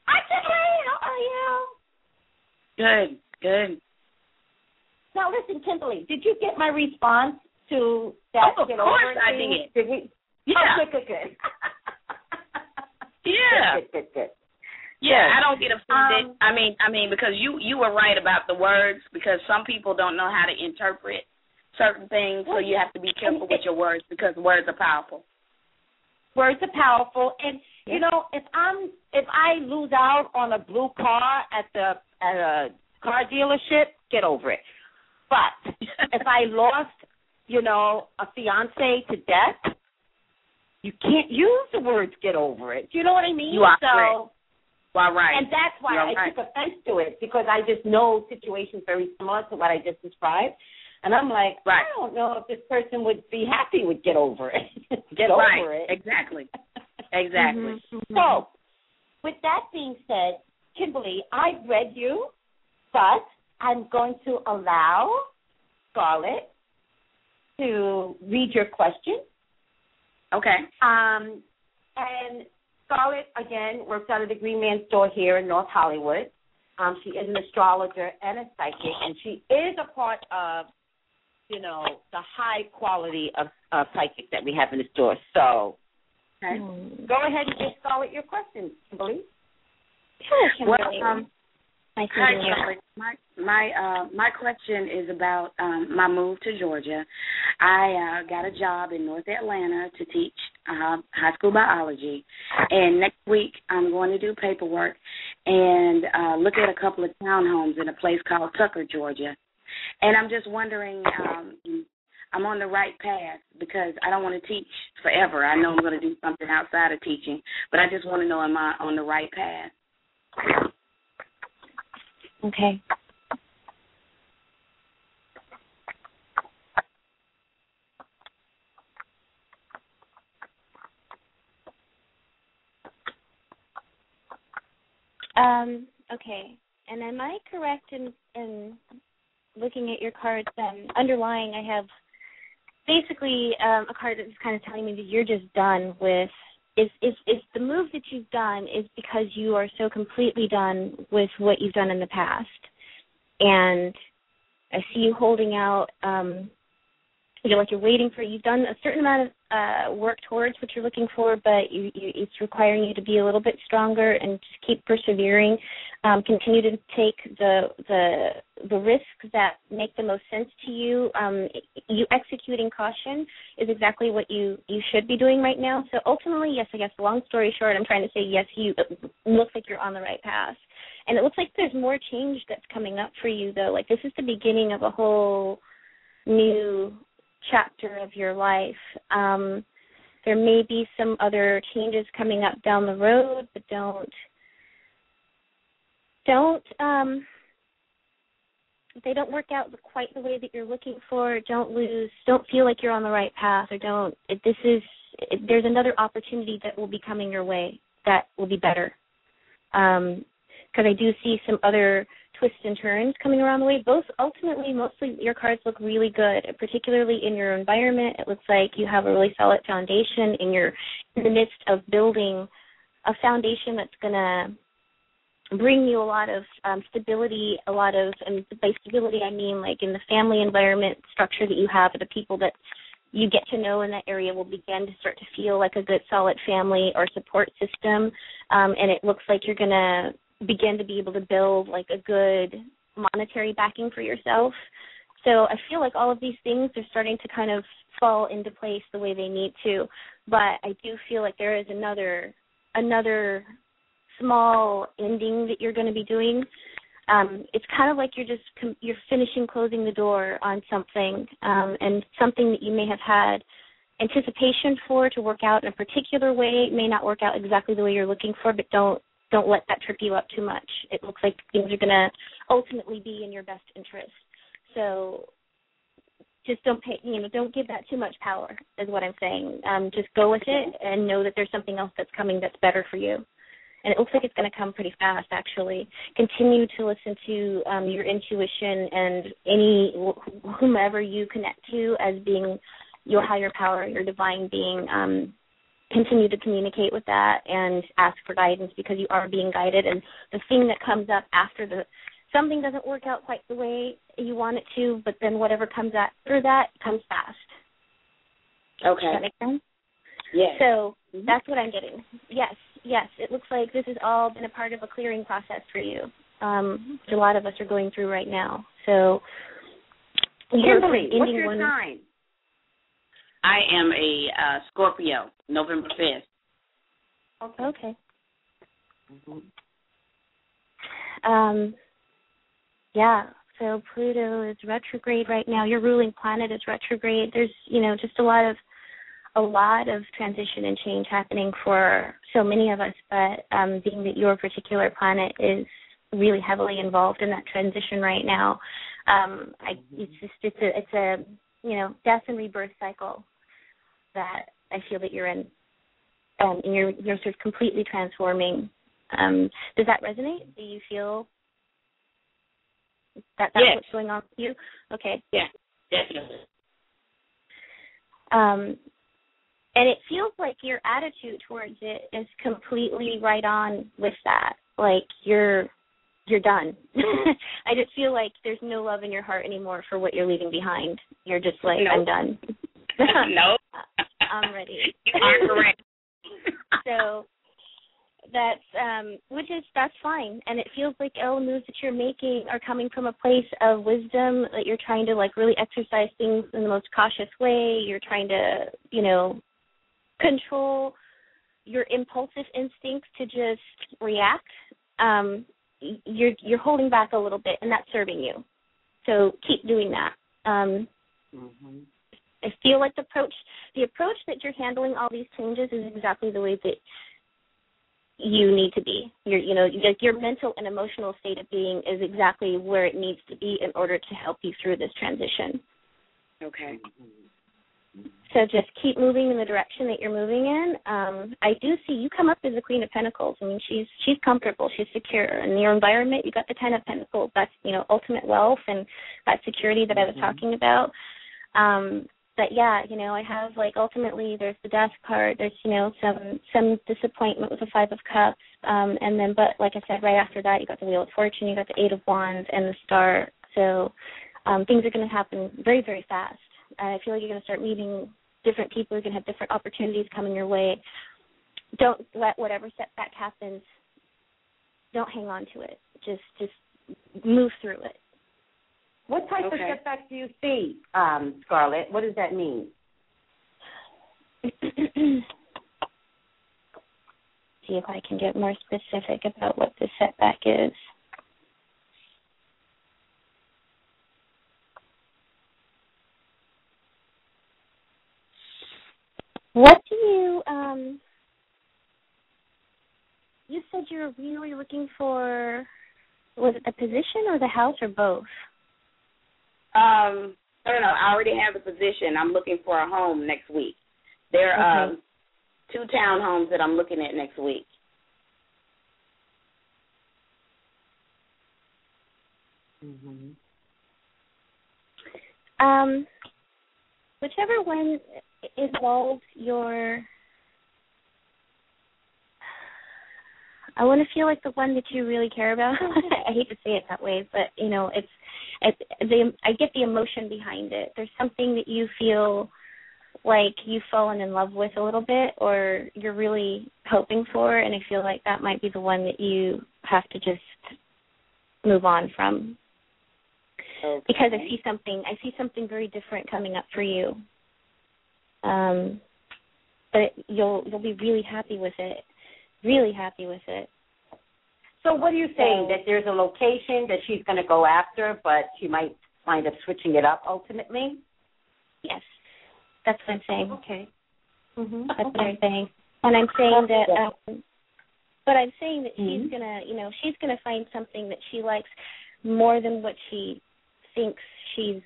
Hi, Kimberly. How are you? Good, good. Now listen, Kimberly, did you get my response to that? Oh, of course I thing? did. Did we? Yeah. Oh, good, good, good. Yeah. Yeah, I don't get offended. Um, I mean, I mean, because you you were right about the words because some people don't know how to interpret certain things, so you have to be careful with your words because words are powerful. Words are powerful, and you know, if I'm if I lose out on a blue car at the at a car dealership, get over it. But if I lost, you know, a fiance to death, you can't use the words "get over it." Do you know what I mean? You are so. correct. Well, right. And that's why You're I right. took offense to it because I just know situations very similar to what I just described. And I'm like, Right. I don't know if this person would be happy with get over it. get right. over it. Exactly. Exactly. Mm-hmm. So, with that being said, Kimberly, I've read you, but I'm going to allow Scarlett to read your question. Okay. Um, and Scarlett, again, works out of the Green Man store here in North Hollywood. Um, she is an astrologer and a psychic, and she is a part of, you know, the high quality of uh, psychic that we have in the store. So Okay. Mm. go ahead and give Scarlett your question, Kimberly. Sure, Well, um, Hi, meeting you. Kimberly. My my uh my question is about um my move to Georgia. I uh got a job in North Atlanta to teach uh high school biology and next week I'm going to do paperwork and uh look at a couple of townhomes in a place called Tucker, Georgia. And I'm just wondering um I'm on the right path because I don't want to teach forever. I know I'm going to do something outside of teaching, but I just want to know am I on the right path? Okay. Um, okay. And am I correct in in looking at your cards and underlying I have basically um a card that's kind of telling me that you're just done with is is is the move that you've done is because you are so completely done with what you've done in the past. And i see you holding out um you're like you're waiting for you've done a certain amount of uh work towards what you're looking for but you, you it's requiring you to be a little bit stronger and just keep persevering. Um continue to take the the the risks that make the most sense to you. Um you executing caution is exactly what you you should be doing right now. So ultimately yes i guess long story short i'm trying to say yes you looks like you're on the right path. And it looks like there's more change that's coming up for you though. Like this is the beginning of a whole new chapter of your life. Um, there may be some other changes coming up down the road, but don't don't um, they don't work out quite the way that you're looking for, don't lose, don't feel like you're on the right path, or don't. This is there's another opportunity that will be coming your way that will be better. Because um, I do see some other twists and turns coming around the way. Both ultimately, mostly your cards look really good, particularly in your environment. It looks like you have a really solid foundation in your in the midst of building a foundation that's to bring you a lot of um, stability, a lot of, and by stability I mean like in the family environment structure that you have, the people that you get to know in that area will begin to start to feel like a good solid family or support system, um, and it looks like you're going to begin to be able to build like a good monetary backing for yourself. So I feel like all of these things are starting to kind of fall into place the way they need to, but I do feel like there is another another small ending that you're going to be doing. Um, it's kind of like you're just com- you're finishing closing the door on something, um, and something that you may have had anticipation for to work out in a particular way it may not work out exactly the way you're looking for, but don't don't let that trip you up too much. It looks like things are going to ultimately be in your best interest. So just don't pay you know don't give that too much power is what i'm saying um just go with it and know that there's something else that's coming that's better for you and it looks like it's going to come pretty fast actually continue to listen to um, your intuition and any whomever you connect to as being your higher power your divine being um, continue to communicate with that and ask for guidance because you are being guided and the thing that comes up after the something doesn't work out quite the way you want it to but then whatever comes after that comes fast okay Does that make sense yeah so mm-hmm. that's what i'm getting yes yes, it looks like this has all been a part of a clearing process for you. Um, which a lot of us are going through right now. So, Kimberly, what's your one... sign? I am a uh, Scorpio, November fifth. Okay. Okay. Mm-hmm. Um, yeah. So Pluto is retrograde right now. Your ruling planet is retrograde. There's, you know, just a lot of a lot of transition and change happening for so many of us, but um, being that your particular planet is really heavily involved in that transition right now, um, I, it's just it's a it's a you know death and rebirth cycle that I feel that you're in, um, and you're you're sort of completely transforming. Um, does that resonate? Do you feel that that's yes. what's going on with you? Okay. Yeah, definitely. Um, and it feels like your attitude towards it is completely right on with that like you're you're done i just feel like there's no love in your heart anymore for what you're leaving behind you're just like i'm done no i'm ready you are correct so that's um which is that's fine and it feels like all the moves that you're making are coming from a place of wisdom that you're trying to like really exercise things in the most cautious way you're trying to you know control your impulsive instincts to just react, um, you're you're holding back a little bit, and that's serving you. So keep doing that. Um, mm-hmm. I feel like the approach the approach that you're handling all these changes is exactly the way that you need to be. Your you know your, your mental and emotional state of being is exactly where it needs to be in order to help you through this transition. Okay. So just keep moving in the direction that you're moving in. Um, I do see you come up as the Queen of Pentacles. I mean, she's she's comfortable, she's secure. In your environment, you got the Ten of Pentacles. That's you know ultimate wealth and that security that I was mm-hmm. talking about. Um, but yeah, you know, I have like ultimately there's the death card. There's you know some some disappointment with the Five of Cups, um, and then but like I said, right after that you got the Wheel of Fortune, you got the Eight of Wands, and the Star. So um, things are going to happen very very fast. I feel like you're going to start meeting different people. You're going to have different opportunities coming your way. Don't let whatever setback happens. Don't hang on to it. Just just move through it. What type okay. of setback do you see, um, Scarlett? What does that mean? see if I can get more specific about what the setback is. What do you um you said you were really looking for was it the position or the house or both? Um, I don't know. I already have the position. I'm looking for a home next week. There are okay. um, two townhomes that I'm looking at next week. Mm-hmm. Um, whichever one involves your I want to feel like the one that you really care about. I hate to say it that way, but you know, it's it's the I get the emotion behind it. There's something that you feel like you've fallen in love with a little bit or you're really hoping for and I feel like that might be the one that you have to just move on from. Okay. Because I see something I see something very different coming up for you. Um but you'll you'll be really happy with it. Really happy with it. So what are you saying? That there's a location that she's going to go after, but she might wind up switching it up ultimately? Yes. That's what I'm saying. Okay. Mm-hmm. That's okay. what I'm saying. And I'm saying that um but I'm saying that mm-hmm. she's gonna you know, she's gonna find something that she likes more than what she thinks she's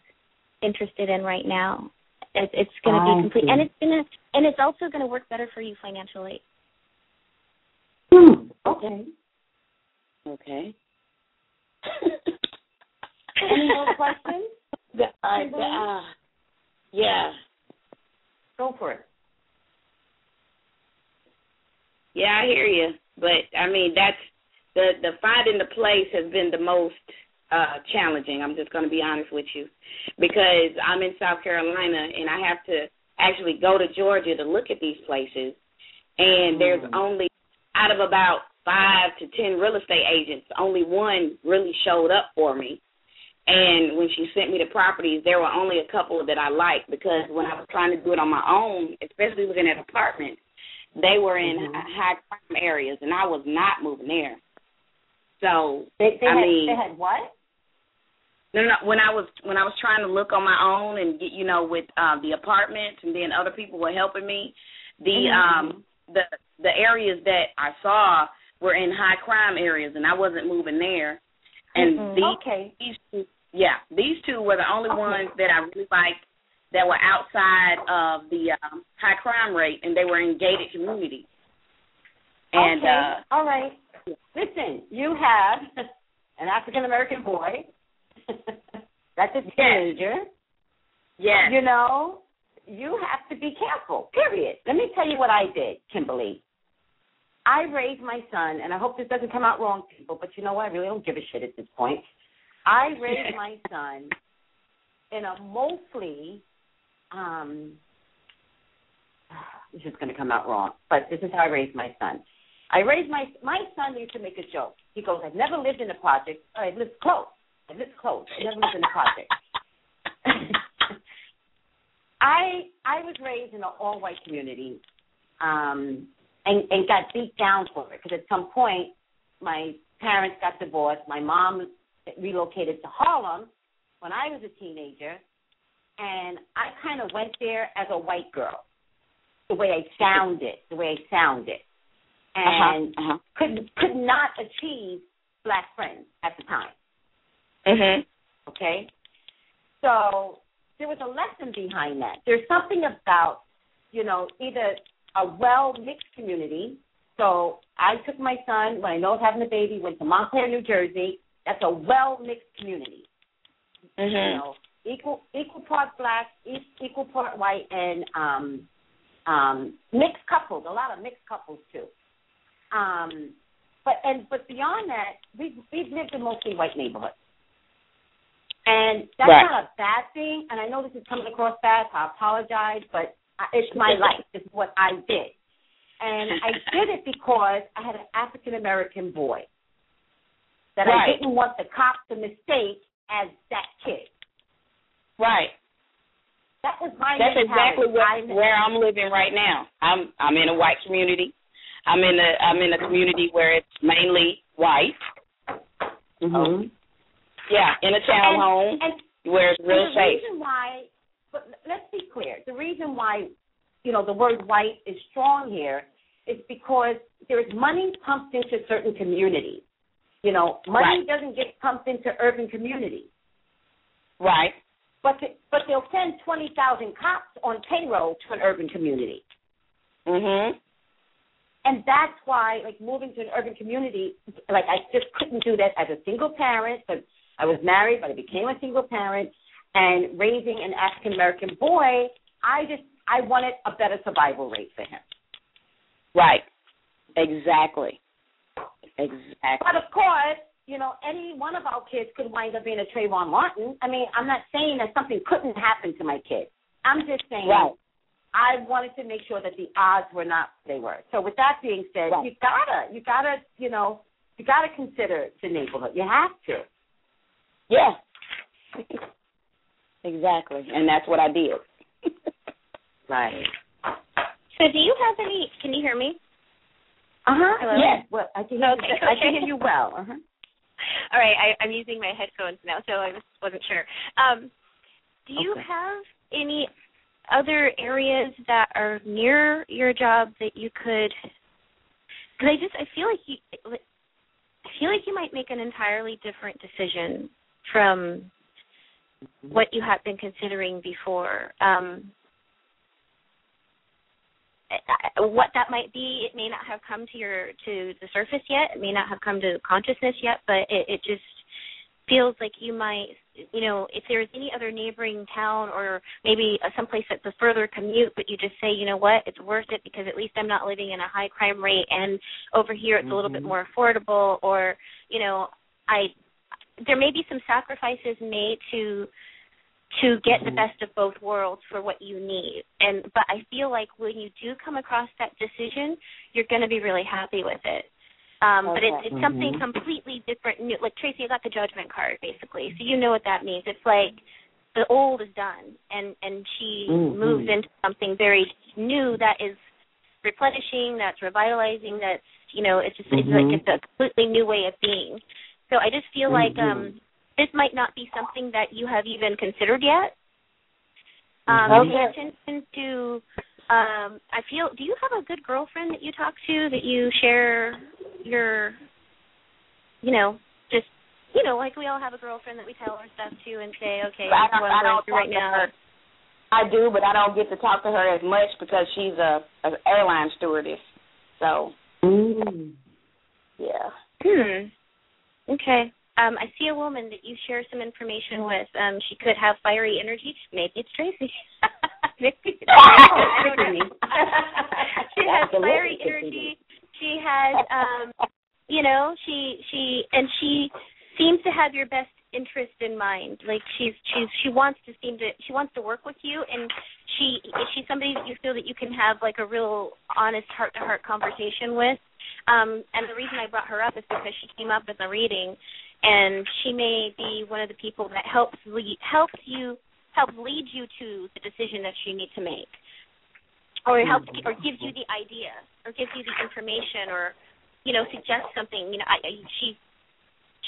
interested in right now. It, it's going to be complete, and it's gonna, and it's also going to work better for you financially. Hmm. Okay. Okay. Any more questions? The, uh, the, uh, yeah. Go for it. Yeah, I hear you, but I mean that's the the finding the place has been the most uh challenging. I'm just going to be honest with you because I'm in South Carolina and I have to actually go to Georgia to look at these places and mm. there's only out of about 5 to 10 real estate agents, only one really showed up for me. And when she sent me the properties, there were only a couple that I liked because when I was trying to do it on my own, especially looking at apartments, they were in mm-hmm. high crime areas, and I was not moving there. So they, they I had, mean, they had what? No, no. When I was when I was trying to look on my own and get you know with uh, the apartments and then other people were helping me, the mm-hmm. um the the areas that I saw were in high crime areas and I wasn't moving there. And mm-hmm. these okay. these two, yeah, these two were the only okay. ones that I really liked that were outside of the um, high crime rate and they were in gated communities. And okay. uh all right. Listen, you have an African American boy That's a teenager. Yes. You know, you have to be careful. Period. Let me tell you what I did, Kimberly. I raised my son, and I hope this doesn't come out wrong, people, but you know what? I really don't give a shit at this point. I raised my son in a mostly, um, this is going to come out wrong, but this is how I raised my son. I raised my my son used to make a joke. He goes, "I've never lived in a project. I lived close. This close. It never was in the project. I I was raised in an all white community, um, and and got beat down for it because at some point my parents got divorced. My mom relocated to Harlem when I was a teenager, and I kind of went there as a white girl, the way I sounded, the way I sounded, uh-huh, and uh-huh, uh-huh. could could not achieve black friends at the time. Mhm. Okay. So there was a lesson behind that. There's something about, you know, either a well mixed community. So I took my son when I know I was having a baby, went to Montclair, New Jersey. That's a well mixed community. Mm-hmm. You know, equal equal part black, equal part white, and um, um, mixed couples. A lot of mixed couples too. Um, but and but beyond that, we've we've lived in mostly white neighborhoods. And that's right. not a bad thing. And I know this is coming across bad, so I apologize, but it's my life. It's what I did. And I did it because I had an African American boy that right. I didn't want the cops to mistake as that kid. Right. That was my That's mentality. exactly where, where I'm living right now. I'm I'm in a white community. I'm in a I'm in a community where it's mainly white. Mm-hmm. Yeah, in a town townhome where it's real and the safe. reason why, but let's be clear. The reason why, you know, the word white is strong here is because there is money pumped into certain communities. You know, money right. doesn't get pumped into urban communities. Right. but the, but they'll send twenty thousand cops on payroll to an urban community. Mhm. And that's why, like, moving to an urban community, like, I just couldn't do that as a single parent. But I was married, but I became a single parent, and raising an African American boy, I just I wanted a better survival rate for him. Right. Exactly. Exactly. But of course, you know, any one of our kids could wind up being a Trayvon Martin. I mean, I'm not saying that something couldn't happen to my kid. I'm just saying right. I wanted to make sure that the odds were not they were. So with that being said, right. you gotta you gotta, you know, you gotta consider the neighborhood. You have to. Yeah. Exactly. And that's what I did. right. So do you have any can you hear me? Uh huh. Yes. Well, I can hear okay, you. I can hear you well. Uh huh. All right, I, I'm using my headphones now, so I just wasn't sure. Um, do you Okay. have any other areas that are near your job that you could? Because I just I feel like you, I feel like you might make an entirely different decision from what you have been considering before. Um, what that might be, it may not have come to your to the surface yet. It may not have come to consciousness yet, but it, it just feels like you might, you know, if there's any other neighboring town or maybe someplace that's a further commute, but you just say, you know what, it's worth it because at least I'm not living in a high crime rate, and over here it's a little bit more affordable, or you know, I there may be some sacrifices made to to get the best of both worlds for what you need. And but I feel like when you do come across that decision, you're going to be really happy with it. Um, But it's it's something completely different. New. Like Tracy, I got the judgment card basically, so you know what that means. It's like the old is done, and and she Mhm. moves into something very new that is replenishing, that's revitalizing, that's you know, it's just it's like it's a completely new way of being. So I just feel like um this might not be something that you have even considered yet. Um, Okay. Pay attention to. Um, I feel. Do you have a good girlfriend that you talk to that you share your, you know, just you know, like we all have a girlfriend that we tell our stuff to and say, okay, I this is don't, what I I'm don't through talk right to now. her. I do, but I don't get to talk to her as much because she's a, a airline stewardess. So Mm. yeah. Hmm. Okay. Um, I see a woman that you share some information with. Um, she could have fiery energy. Maybe it's Tracy. Maybe it's I don't know. she has fiery energy. She has, um, you know, she she and she seems to have your best interest in mind. Like she's she's she wants to seem to she wants to work with you, and she she's somebody that you feel that you can have like a real honest heart to heart conversation with. Um, and the reason I brought her up is because she came up in the reading, and she may be one of the people that helps lead, helps you help lead you to the decision that you need to make, or helps or gives you the idea, or gives you the information, or you know suggests something. You know, I, I, she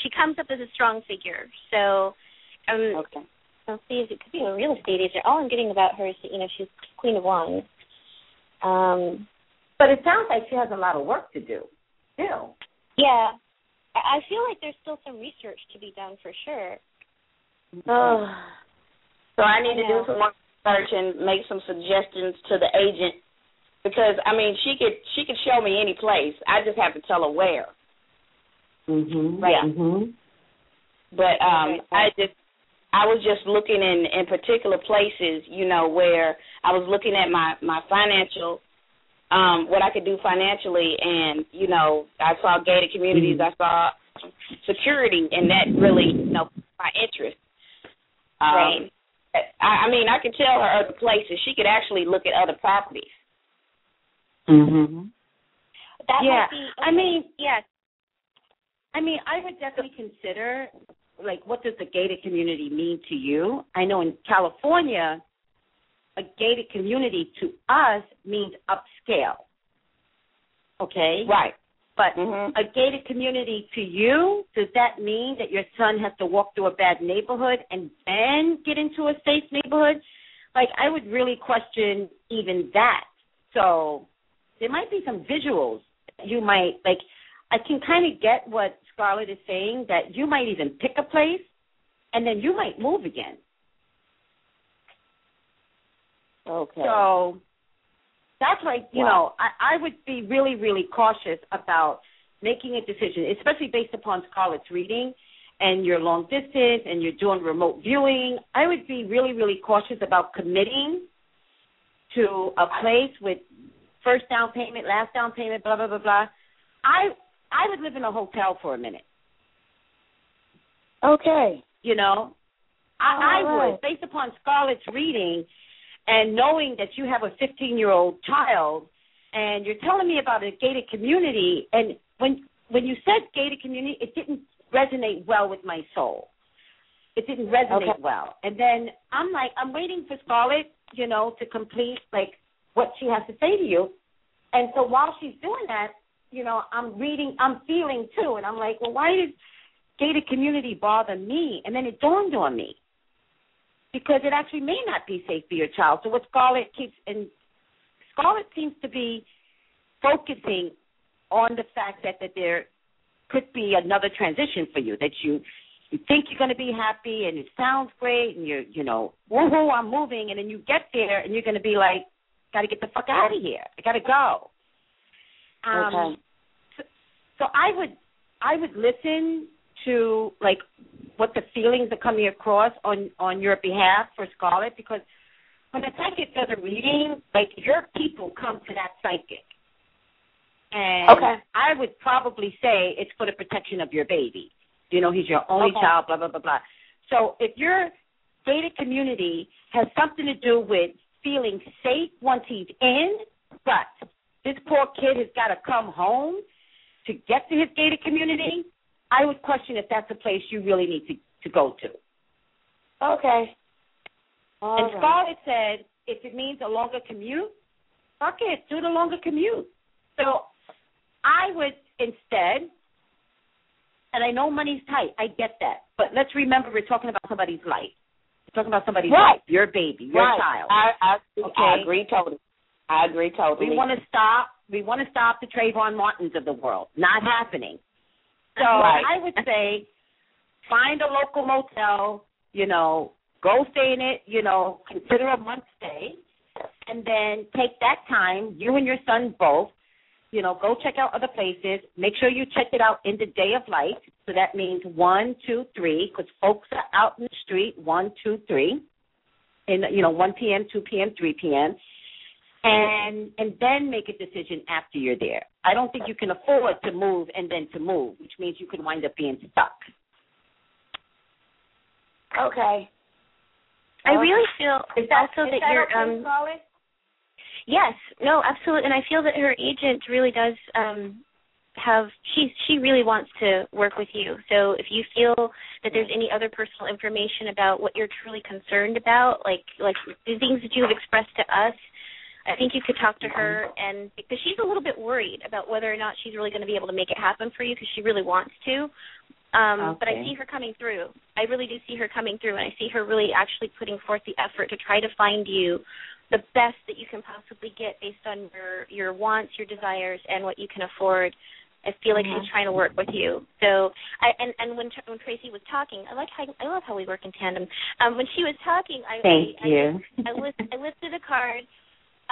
she comes up as a strong figure. So, um, Okay. I'll it could be a real estate agent. All I'm getting about her is that you know she's Queen of Wands. Um, But it sounds like she has a lot of work to do. Still. yeah, I I feel like there's still some research to be done for sure. Oh. So I need to do some more research and make some suggestions to the agent because I mean she could she could show me any place. I just have to tell her where. Mm Mhm. Yeah. Mm Mhm. But um Okay. I just I was just looking in in particular places, you know, where I was looking at my my financial um what I could do financially and you know, I saw gated communities, I saw security and that really, you know, my interest. Um, Right. I, I mean, I could tell her other places. She could actually look at other properties. Mhm. That Yeah. might be. I mean, yes. I mean, I would definitely consider like what does the gated community mean to you? I know in California, a gated community to us means upscale. Okay? Right. But Mhm. a gated community to you, does that mean that your son has to walk through a bad neighborhood and then get into a safe neighborhood? Like I would really question even that. So there might be some visuals you might like I can kind of get what Scarlett is saying that you might even pick a place and then you might move again. Okay. So that's why you wow. know I, I would be really really cautious about making a decision, especially based upon Scarlett's reading and your long distance and you're doing remote viewing. I would be really really cautious about committing to a place with first down payment, last down payment, blah blah blah blah. I I would live in a hotel for a minute. Okay. You know, I, I right. would based upon Scarlett's reading and knowing that you have a 15 year old child and you're telling me about a gated community and when when you said gated community it didn't resonate well with my soul it didn't resonate okay. well and then i'm like i'm waiting for scarlett you know to complete like what she has to say to you and so while she's doing that you know i'm reading i'm feeling too. And i'm like well why does gated community bother me? And then it dawned on me. Because it actually may not be safe for your child. So what Scarlett keeps and Scarlett seems to be focusing on the fact that that there could be another transition for you that you you think you're going to be happy and it sounds great and you're you know woohoo I'm moving. And then you get there and you're going to be like got to get the fuck out of here. I got to go. Um, okay. So, so I would I would listen to like what the feelings are coming across on on your behalf for Scarlett because when a psychic does a reading, like your people come to that psychic. And okay. I would probably say it's for the protection of your baby. You know, he's your only okay. child, blah, blah, blah, blah. So if your gated community has something to do with feeling safe once he's in, but this poor kid has got to come home to get to his gated community, I would question if that's a place you really need to, to go to. Okay. All and right. Scarlett said if it means a longer commute, fuck it, do the longer commute. So I would instead, and I know money's tight, I get that, but let's remember we're talking about somebody's life. We're talking about somebody's right. life, your baby, your right. child. I, I, okay? I agree totally. I agree totally. We want to stop. We want to stop the Trayvon Martins of the world. Not happening. So right. I would say find a local motel, you know, go stay in it, you know, consider a month stay, and then take that time, you and your son both, you know, go check out other places. Make sure you check it out in the day of light. So that means one, two, three, because folks are out in the street one, two, three, in you know, one p.m., two p.m., three p.m and and then make a decision after you're there. I don't think you can afford to move and then to move, which means you could wind up being stuck. Okay. I really feel is that, also is that, that you're um? Yes, no, absolutely, and I feel that her agent really does um have she she really wants to work with you. So if you feel that there's any other personal information about what you're truly concerned about, like like the things that you have expressed to us, I think you could talk to her and because she's a little bit worried about whether or not she's really going to be able to make it happen for you because she really wants to. Um, okay. But I see her coming through. I really do see her coming through, and I see her really actually putting forth the effort to try to find you the best that you can possibly get based on your your wants, your desires, and what you can afford. I feel like mm-hmm. she's trying to work with you. So, I and and when when Tracy was talking, I like how I love how we work in tandem. Um, when she was talking, I thank I, you. I, I, list, I listed a card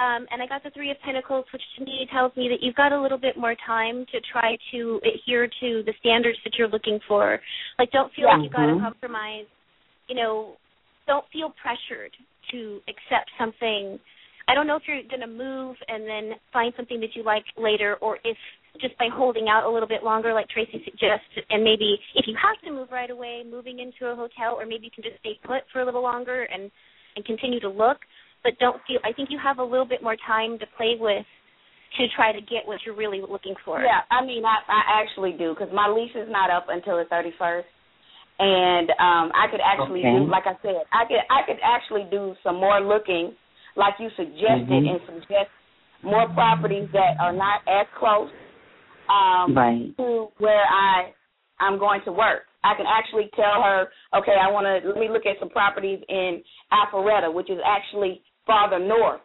um, and I got the Three of Pentacles, which to me tells me that you've got a little bit more time to try to adhere to the standards that you're looking for. Like, don't feel yeah. like you've got to mm-hmm. compromise. You know, don't feel pressured to accept something. I don't know if you're going to move and then find something that you like later, or if just by holding out a little bit longer, like Tracy suggests, and maybe if you have to move right away, moving into a hotel, or maybe you can just stay put for a little longer and and continue to look but don't feel. I think you have a little bit more time to play with to try to get what you're really looking for. Yeah, I mean, I, I actually do because my lease is not up until the 31st, and um, I could actually okay. do, like I said, I could I could actually do some more looking, like you suggested, mm-hmm. and suggest more properties that are not as close um, right. to where I I'm going to work. I can actually tell her, okay, I want to let me look at some properties in Alpharetta, which is actually farther north,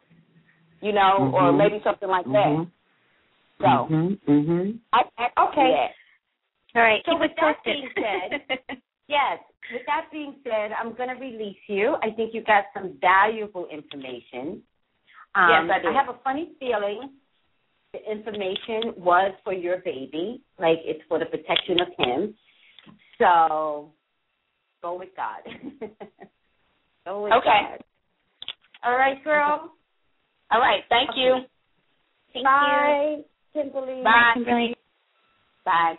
you know, mm-hmm. or maybe something like mm-hmm. that. So, mm-hmm. I, I, okay. All right. So with that being said, yes. With that being said, I'm going to release you. I think you got some valuable information. Um, yes, I do. I have a funny feeling the information was for your baby, like it's for the protection of him. So go with God. go with Okay. God. All right, girl. All right. Thank you. Thank Bye, Kimberly. Bye. you. Kimberly. Bye.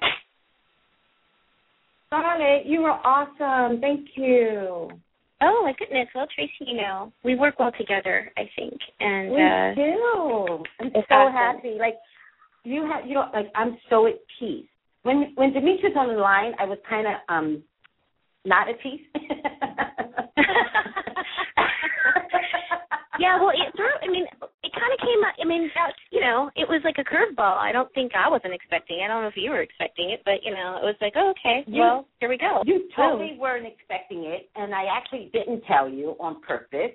Scarlett, you were awesome. Thank you. Oh my goodness. Well, Tracy, you know, we work well together, I think. And We uh do. I'm so awesome. happy. Like you have, you know, like I'm so at peace. When when Demetrius on the line, I was kind of um not at peace. yeah, well, it threw. I mean, it kind of came. I mean, that's you know, it was like a curveball. I don't think I wasn't expecting. it. I don't know if you were expecting it, but you know, it was like, oh, okay, You- well, here we go. You Boom. totally weren't expecting it, and I actually didn't tell you on purpose.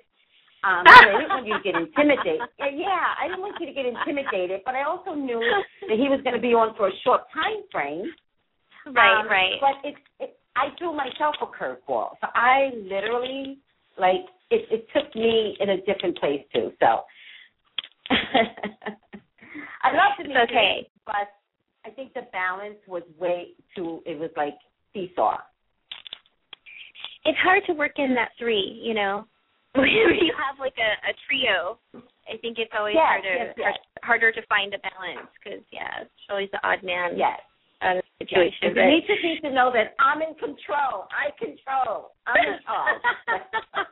Um, I didn't want you to get intimidated. Yeah, I didn't want you to get intimidated, but I also knew that he was going to be on for a short time frame. Right, Um, right. But it, it, I threw myself a curveball, so I literally like it. It took me in a different place too. So I love to meet okay. you, but I think the balance was way too. It was like seesaw. it's hard to work in that three, you know. When you have like a, a trio, I think it's always Yes, harder yes, yes. harder to find a balance because yeah, it's always the odd man Yes. out of the situation. And but- Demetrius needs to know that I'm in control. I control. I'm in charge.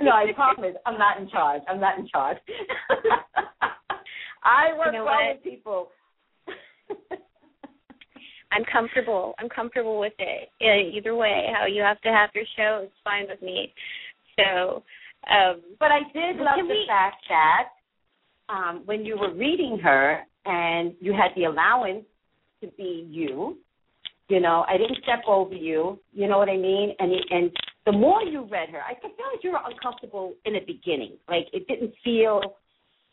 no, I promise. I'm not in charge. I'm not in charge. I work You know well with people. I'm comfortable. I'm comfortable with it. Either way, how you have to have your show is fine with me. So, um But I did love the we- fact that um, when you were reading her and you had the allowance to be you, you know, I didn't step over you. You know what I mean? And and the more you read her, I could feel like you were uncomfortable in the beginning. Like it didn't feel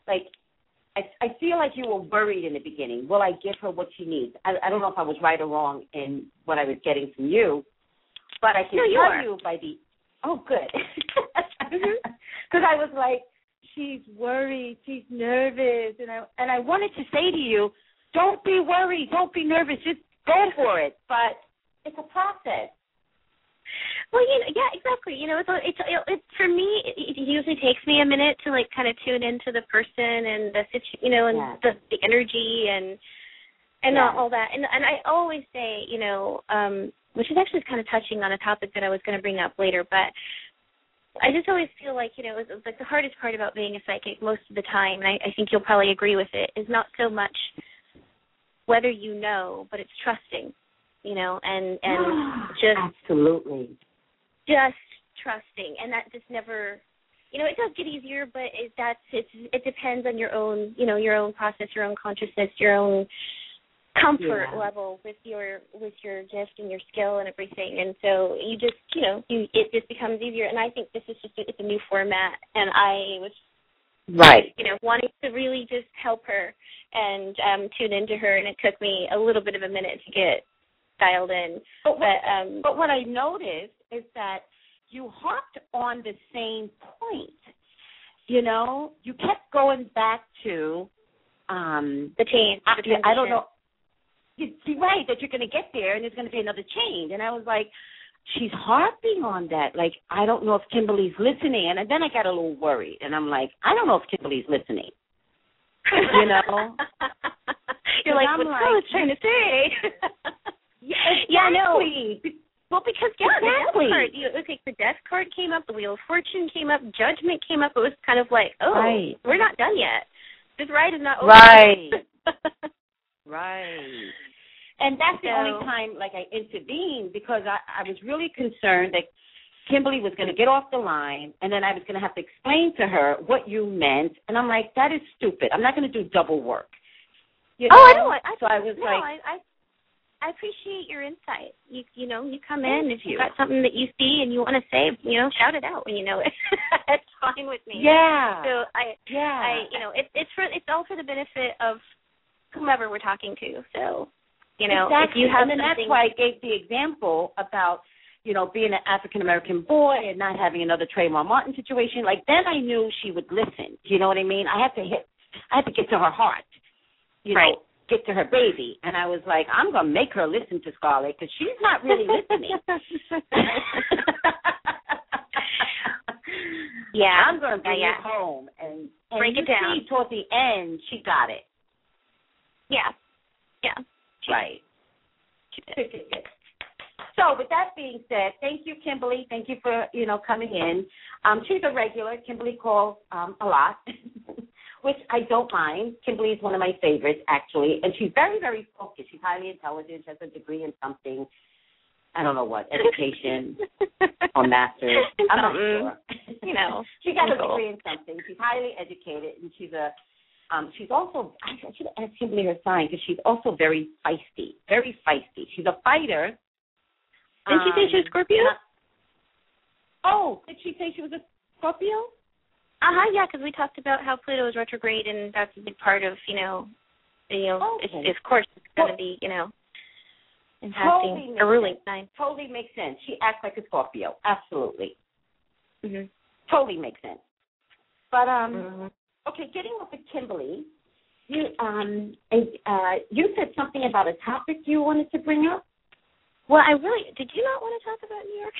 like I I feel like you were worried in the beginning. Will I give her what she needs? I, I don't know if I was right or wrong in what I was getting from you, but I can No, you tell are. you by the oh good because Mhm. I was like she's worried, she's nervous, and I and I wanted to say to you, don't be worried, don't be nervous, just go for it. But it's a process. Well, you know, yeah, exactly. You know, it's it's it, it for me. It, it usually takes me a minute to like kind of tune into the person and the situ, you know, and Yes. the the energy and and Yes. all, all that. And and I always say, you know, um, which is actually kind of touching on a topic that I was going to bring up later, but I just always feel like you know, it's, it's like the hardest part about being a psychic most of the time, and I, I think you'll probably agree with it, is not so much whether you know, but it's trusting, you know, and and just absolutely. Just trusting and that just never you know it does get easier but it that's it's it depends on your own you know your own process your own consciousness your own comfort Yeah. level with your with your gift and your skill and everything and so you just you know you it just becomes easier and i think this is just a, it's a new format and i was Right. you know wanting to really just help her and um tune into her and it took me a little bit of a minute to get dialed in But what, but um but what I noticed is that you harped on the same point. You know, you kept going back to um the change I, the I don't know. You- You're right that you're going to get there, and there's going to be another change. And I was like, she's harping on that. Like, I don't know if Kimberly's listening. And then I got a little worried, and I'm like, I don't know if Kimberly's listening. You know? You're like, I'm what like- trying to say. Yeah, Yeah, no. exactly. Well, because yeah, Exactly. the death card. You, okay, the death card came up, the wheel of fortune came up, judgment came up. It was kind of like, oh, Right. we're not done yet. This ride is not over. Right. Right. And that's the So- only time like I intervened because I, I was really concerned that Kimberly was going to get off the line and then I was going to have to explain to her what you meant. And I'm like, that is stupid. I'm not going to do double work. You know? oh, I know. I, I, so I was no, like, I, I, I appreciate your insight. You, you know, you come Thank in if you. you've got something that you see and you want to say, you know, shout it out when you know it. That's fine with me. yeah, So I, yeah. I, you know, it, it's for it's all for the benefit of whomever we're talking to. So, you know, exactly. if you have and then that's why I gave the example about you know, being an African American boy and not having another Trayvon Martin situation, like then I knew she would listen. Do you know what I mean? I had to hit, I had to get to her heart, you right. know, get to her baby. And I was like, I'm gonna make her listen to Scarlett because she's not really listening. yeah, I'm gonna bring yeah, it home and, and break you it down. See, toward the end, she got it. Yeah, yeah, right. So, with that being said, thank you, Kimberly. Thank you for you know coming in. Um, she's a regular. Kimberly calls um, a lot, which I don't mind. Kimberly is one of my favorites, actually, and she's very, very focused. She's highly intelligent. She has a degree in something. I don't know what education or master's. I'm not sure. You know, she got a degree in something. She's highly educated, and she's a um, she's also, I should ask Kimberly her sign because she's also very feisty, very feisty. She's a fighter. Didn't she say she was Um, Scorpio? not- oh, did she say she was a Scorpio? Uh huh. Yeah, because we talked about how Pluto is retrograde, and that's a big part of you know, you know, it's, of course it's going to Well- be you know, Totally impacting makes a ruling sign. Totally makes sense. She acts like a Scorpio. Absolutely. Mm-hmm. Totally makes sense. But um, Mm-hmm. okay, getting off of Kimberly, you um, and, uh, you said something about a topic you wanted to bring up. Well, I really did. You not want to talk about New York?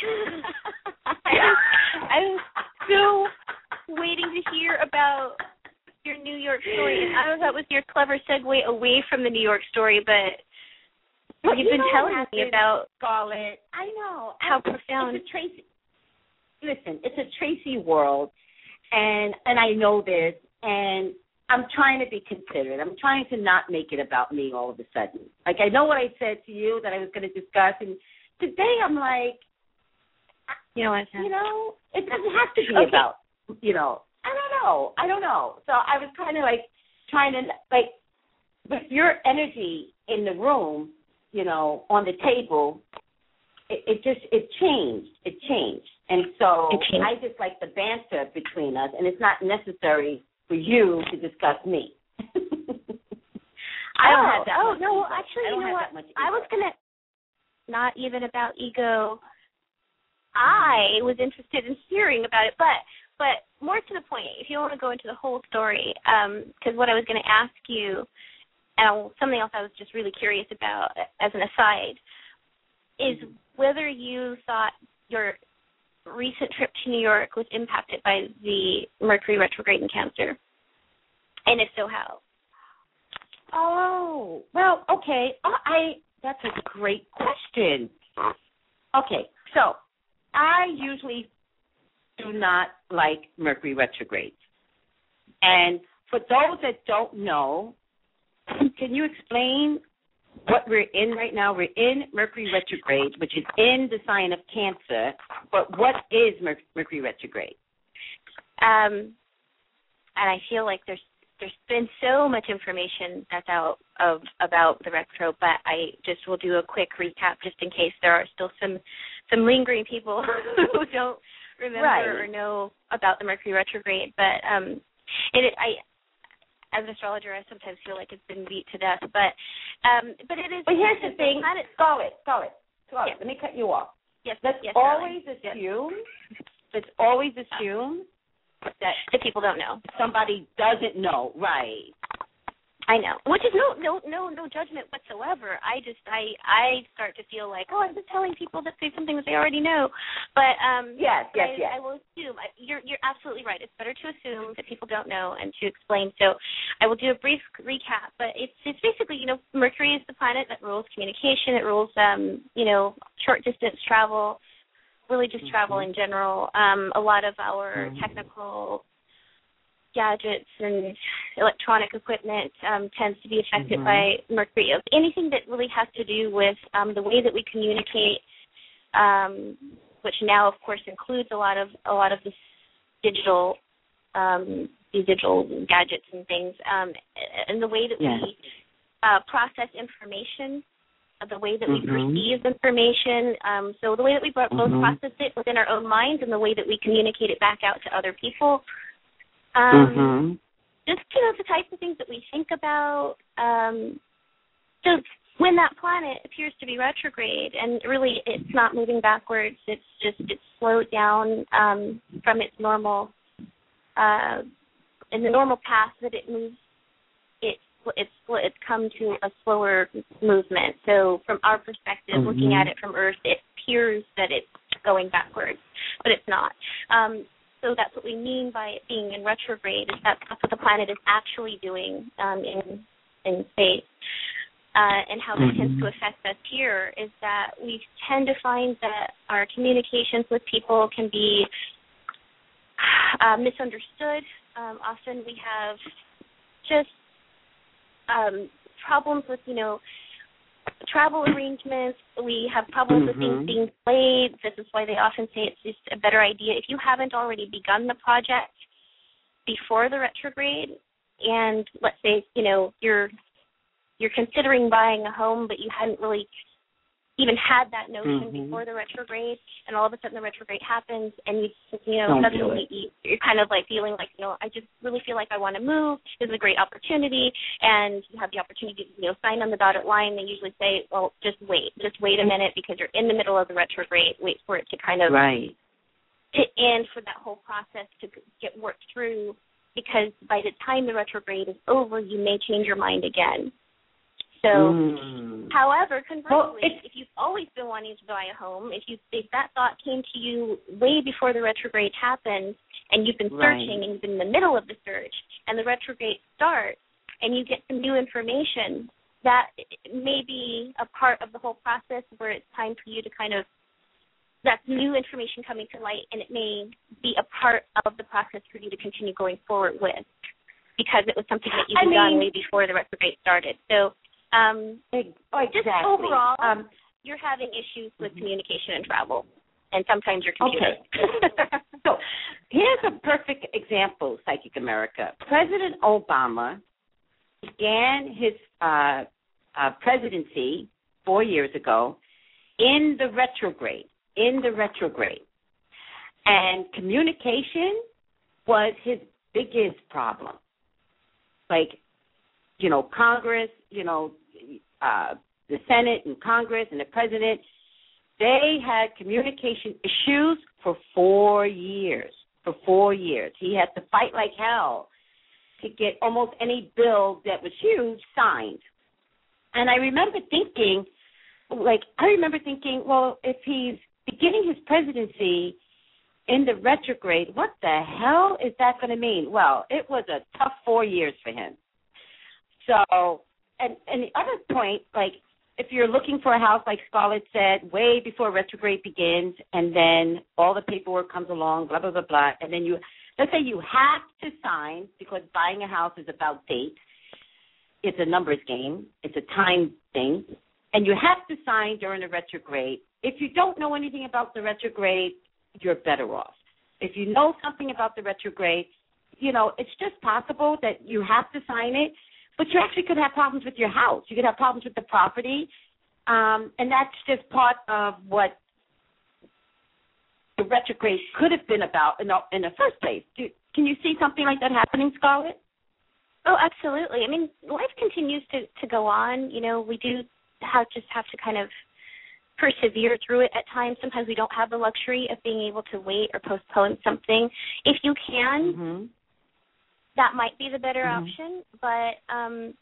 I was, I was so to hear about your New York story, and I thought was your clever segue away from the New York story, but But you've you been telling me about Scarlett. I know how I- profound. It's a Tracy. Listen, it's a Tracy world, and and I know this, and I'm trying to be considerate. I'm trying to not make it about me all of a sudden. Like I know what I said to you that I was going to discuss, and today I'm like, you know what? you know, it doesn't have to be Okay. about, you know, I don't know, I don't know. So I was kind of like trying to like, with your energy in the room, you know, on the table, it, it just it changed. It changed, and so changed. I just like the banter between us, and it's not necessary for you to discuss me. I don't oh, have that oh, oh much no, well, actually, you know what? I was gonna not even about ego. Mm-hmm. I was interested in hearing about it, but but more to the point, if you want to go into the whole story, because what I was going to ask you, and something else I was just really curious about as an aside, is whether you thought your recent trip to New York was impacted by the Mercury retrograde in Cancer, and if so, how? Oh, well, okay. Uh, I that's a great question. Okay, so I usually do not like Mercury retrogrades. And for those that don't know, can you explain what we're in right now? We're in Mercury retrograde, which is in the sign of Cancer. But what is Mer- Mercury retrograde? um, and I feel like there's there's been so much information that's out of about the retro, but I just will do a quick recap just in case there are still some some lingering people who don't remember Right. or know about the Mercury retrograde. But um, it I as an astrologer, I sometimes feel like it's been beat to death, but um, but it is. But here's the thing, Planet, Scarlett, Scarlett, Scarlett. Yeah. Let me cut you off. yes, Let's yes, always darling. Yes. assume. Let's always assume that that people don't know. somebody doesn't know. Right. I know, which is no no no no judgment whatsoever. I just I I start to feel like oh I'm just telling people that say something that they already know, but um Yes, yes, I, yes. I will assume I- you're you're absolutely right. It's better to assume that people don't know and to explain. So I will do a brief recap, but it's it's basically you know Mercury is the planet that rules communication. It rules um you know short distance travel, really just travel in general. Um a lot of our Mhm. technical gadgets and electronic equipment um, tends to be affected Mhm. by mercury. Anything that really has to do with um, the way that we communicate, um, which now, of course, includes a lot of a lot of this digital um, these digital gadgets and things, um, and the way that Yes. we uh, process information. uh, The way that we Mhm. perceive information, um, so the way that we both Mhm. process it within our own minds, and the way that we communicate it back out to other people, um, mm-hmm. just you know the types of things that we think about. Um, so when that planet appears to be retrograde and really it's not moving backwards it's just it's slowed down um from its normal uh in the normal path that it moves it's it's it's come to a slower movement so from our perspective mm-hmm. looking at it from earth it appears that it's going backwards but it's not um so that's what we mean by it being in retrograde is that that's what the planet is actually doing um in in space uh, and how that mm-hmm. tends to affect us here is that we tend to find that our communications with people can be uh, misunderstood. Um, often we have just um, problems with, you know, travel arrangements. We have problems mm-hmm. with things mm-hmm. being delayed. This is why they often say it's just a better idea if you haven't already begun the project before the retrograde and let's say you know you're you're considering buying a home, but you hadn't really even had that notion mm-hmm. before the retrograde, and all of a sudden the retrograde happens, and you you know Don't suddenly you, you're kind of like feeling like you know I just really feel like I want to move. This is a great opportunity, and you have the opportunity to you know sign on the dotted line. They usually say, well, just wait, just wait a minute because you're in the middle of the retrograde. Wait for it to kind of right to end for that whole process to get worked through because by the time the retrograde is over, you may change your mind again. So, mm. however, conversely, well, if you've always been wanting to buy a home, if you if that thought came to you way before the retrograde happened, and you've been searching right. and you've been in the middle of the search, and the retrograde starts, and you get some new information, that may be a part of the whole process where it's time for you to kind of that's new information coming to light, and it may be a part of the process for you to continue going forward with because it was something that you've I done way before the retrograde started. So um, exactly. Just overall, um, you're having issues with mm-hmm. communication and travel, and sometimes your computer. Okay. so here's a perfect example, Psychic America. President Obama began his uh, uh, presidency four years ago in the retrograde. In the retrograde, and communication was his biggest problem. Like, you know, Congress, you know, uh, the Senate and Congress and the president, they had communication issues for four years. For four years, he had to fight like hell to get almost any bill that was huge signed. And I remember thinking, like, I remember thinking, well, if he's beginning his presidency in the retrograde, what the hell is that going to mean? Well, it was a tough four years for him. So and and the other point, like if you're looking for a house, like Scarlett said, way before retrograde begins, and then all the paperwork comes along, blah blah blah blah, and then you let's say you have to sign because buying a house is about date. It's a numbers game. It's a time thing, and you have to sign during the retrograde. If you don't know anything about the retrograde, you're better off. If you know something about the retrograde, you know it's just possible that you have to sign it but you actually could have problems with your house. You could have problems with the property, um, and that's just part of what the retrograde could have been about in the, in the first place. Do, can you see something like that happening, Scarlett? Oh, absolutely. I mean, life continues to to go on. You know, we do have just have to kind of persevere through it at times. Sometimes we don't have the luxury of being able to wait or postpone something. If you can, mm-hmm that might be the better mm-hmm. option. But um,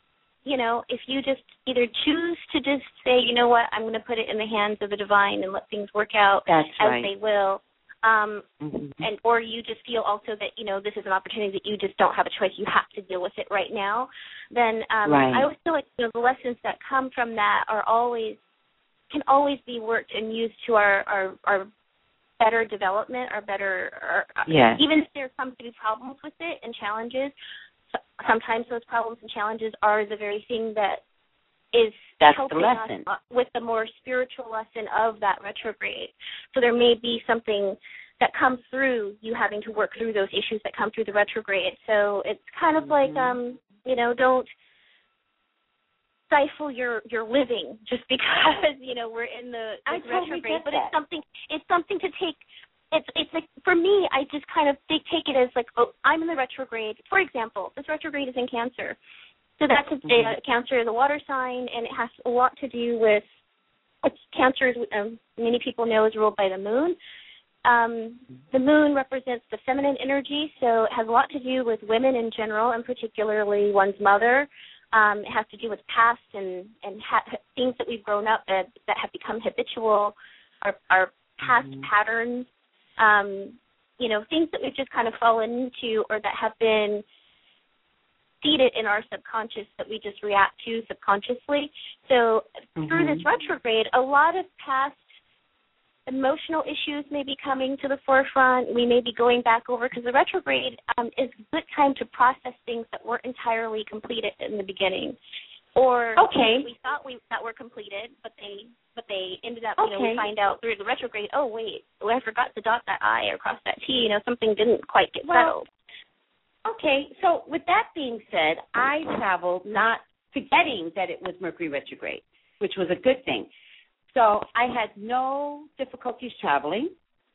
you know, if you just either choose to just say, you know what, I'm going to put it in the hands of the divine and let things work out That's as right. they will. Um, mm-hmm. and or you just feel also that you know this is an opportunity that you just don't have a choice you have to deal with it right now then um right. i always feel like you know the lessons that come from that are always can always be worked and used to our our our better development or better or yes. even if there comes to be problems with it and challenges sometimes those problems and challenges are the very thing that is That's helping the lesson. us with the more spiritual lesson of that retrograde. So there may be something that comes through you having to work through those issues that come through the retrograde. So it's kind of mm-hmm. like um, you know, don't stifle your your living just because you know we're in the, I retrograde totally but that. it's something it's something to take it's it's like for me i just kind of they take it as like oh i'm in the retrograde for example this retrograde is in cancer So that's a, mm-hmm. Cancer is a water sign, and it has a lot to do with it's Cancer. Is, um, many people know is ruled by the moon. Um, the moon represents the feminine energy, so it has a lot to do with women in general, and particularly one's mother. Um, it has to do with past and and ha- things that we've grown up that that have become habitual, our our past mm-hmm. patterns. Um, you know, things that we've just kind of fallen into or that have been seated in our subconscious that we just react to subconsciously. So mm-hmm. through this retrograde, a lot of past emotional issues may be coming to the forefront. We may be going back over because the retrograde um, is a good time to process things that weren't entirely completed in the beginning, or okay. we thought we that were completed, but they but they ended up you know we find out through the retrograde. Oh wait, oh, I forgot to dot that I or cross that T. You know something didn't quite get well, settled. Okay, so with that being said, I traveled not forgetting that it was Mercury retrograde, which was a good thing. So I had no difficulties traveling.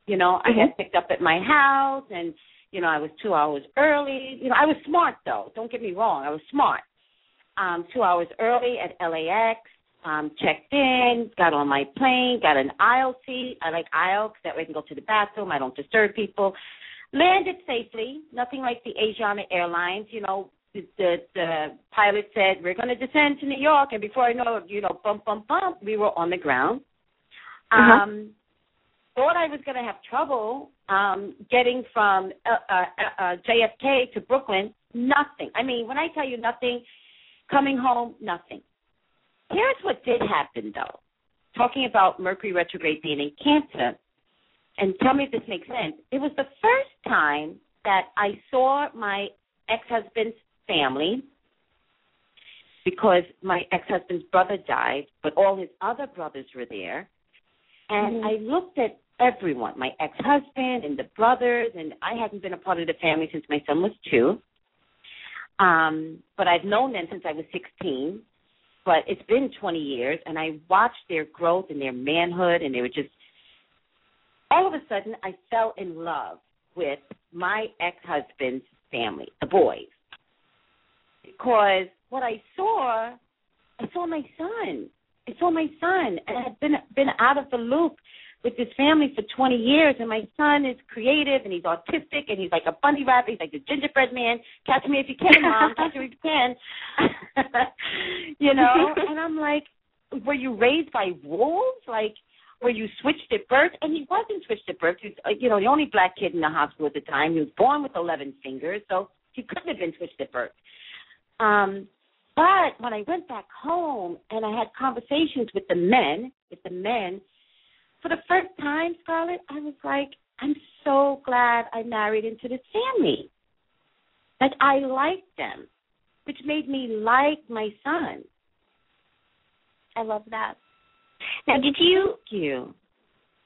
You know, mm-hmm. I got picked up at my house and you know, I was two hours early. You know, I was smart though. Don't get me wrong, I was smart. Um, two hours early at LAX, um, checked in, got on my plane, got an aisle seat. I like aisle because that way I can go to the bathroom. I don't disturb people. Landed safely, nothing like the Asiana Airlines. You know, the, the, pilot said, We're going to descend to New York. And before I know it, you know, bump, bump, bump, we were on the ground. Uh-huh. Um, thought I was going to have trouble um, getting from uh, uh, uh, JFK to Brooklyn. Nothing. I mean, when I tell you nothing, coming home, nothing. Here's what did happen, though. Talking about Mercury retrograde being in Cancer, and tell me if this makes sense. It was the first time that I saw my ex-husband's family because my ex-husband's brother died, but all his other brothers were there. And mm-hmm. I looked at everyone, my ex-husband and the brothers, and I hadn't been a part of the family since my son was two. Um, but I've known them since I was 16. But it's been 20 years, and I watched their growth and their manhood, and they were just. All of a sudden, I fell in love with my ex-husband's family, the boys because what I saw, I saw my son. I saw my son, and I had been been out of the loop with this family for 20 years, and my son is creative and he's autistic and he's like a bunny rabbit. He's like the gingerbread man. Catch me if you can, mom. Catch me if you can. you know, and I'm like, were you raised by wolves? Like, were you switched at birth? And he wasn't switched at birth. He was, uh, you know, the only black kid in the hospital at the time. He was born with 11 fingers, so he couldn't have been switched at birth. Um, but when I went back home and I had conversations with the men, with the men, for the first time, Scarlett, I was like, I'm so glad I married into this family. Like I liked them, which made me like my son. I love that. Now, did you, Thank you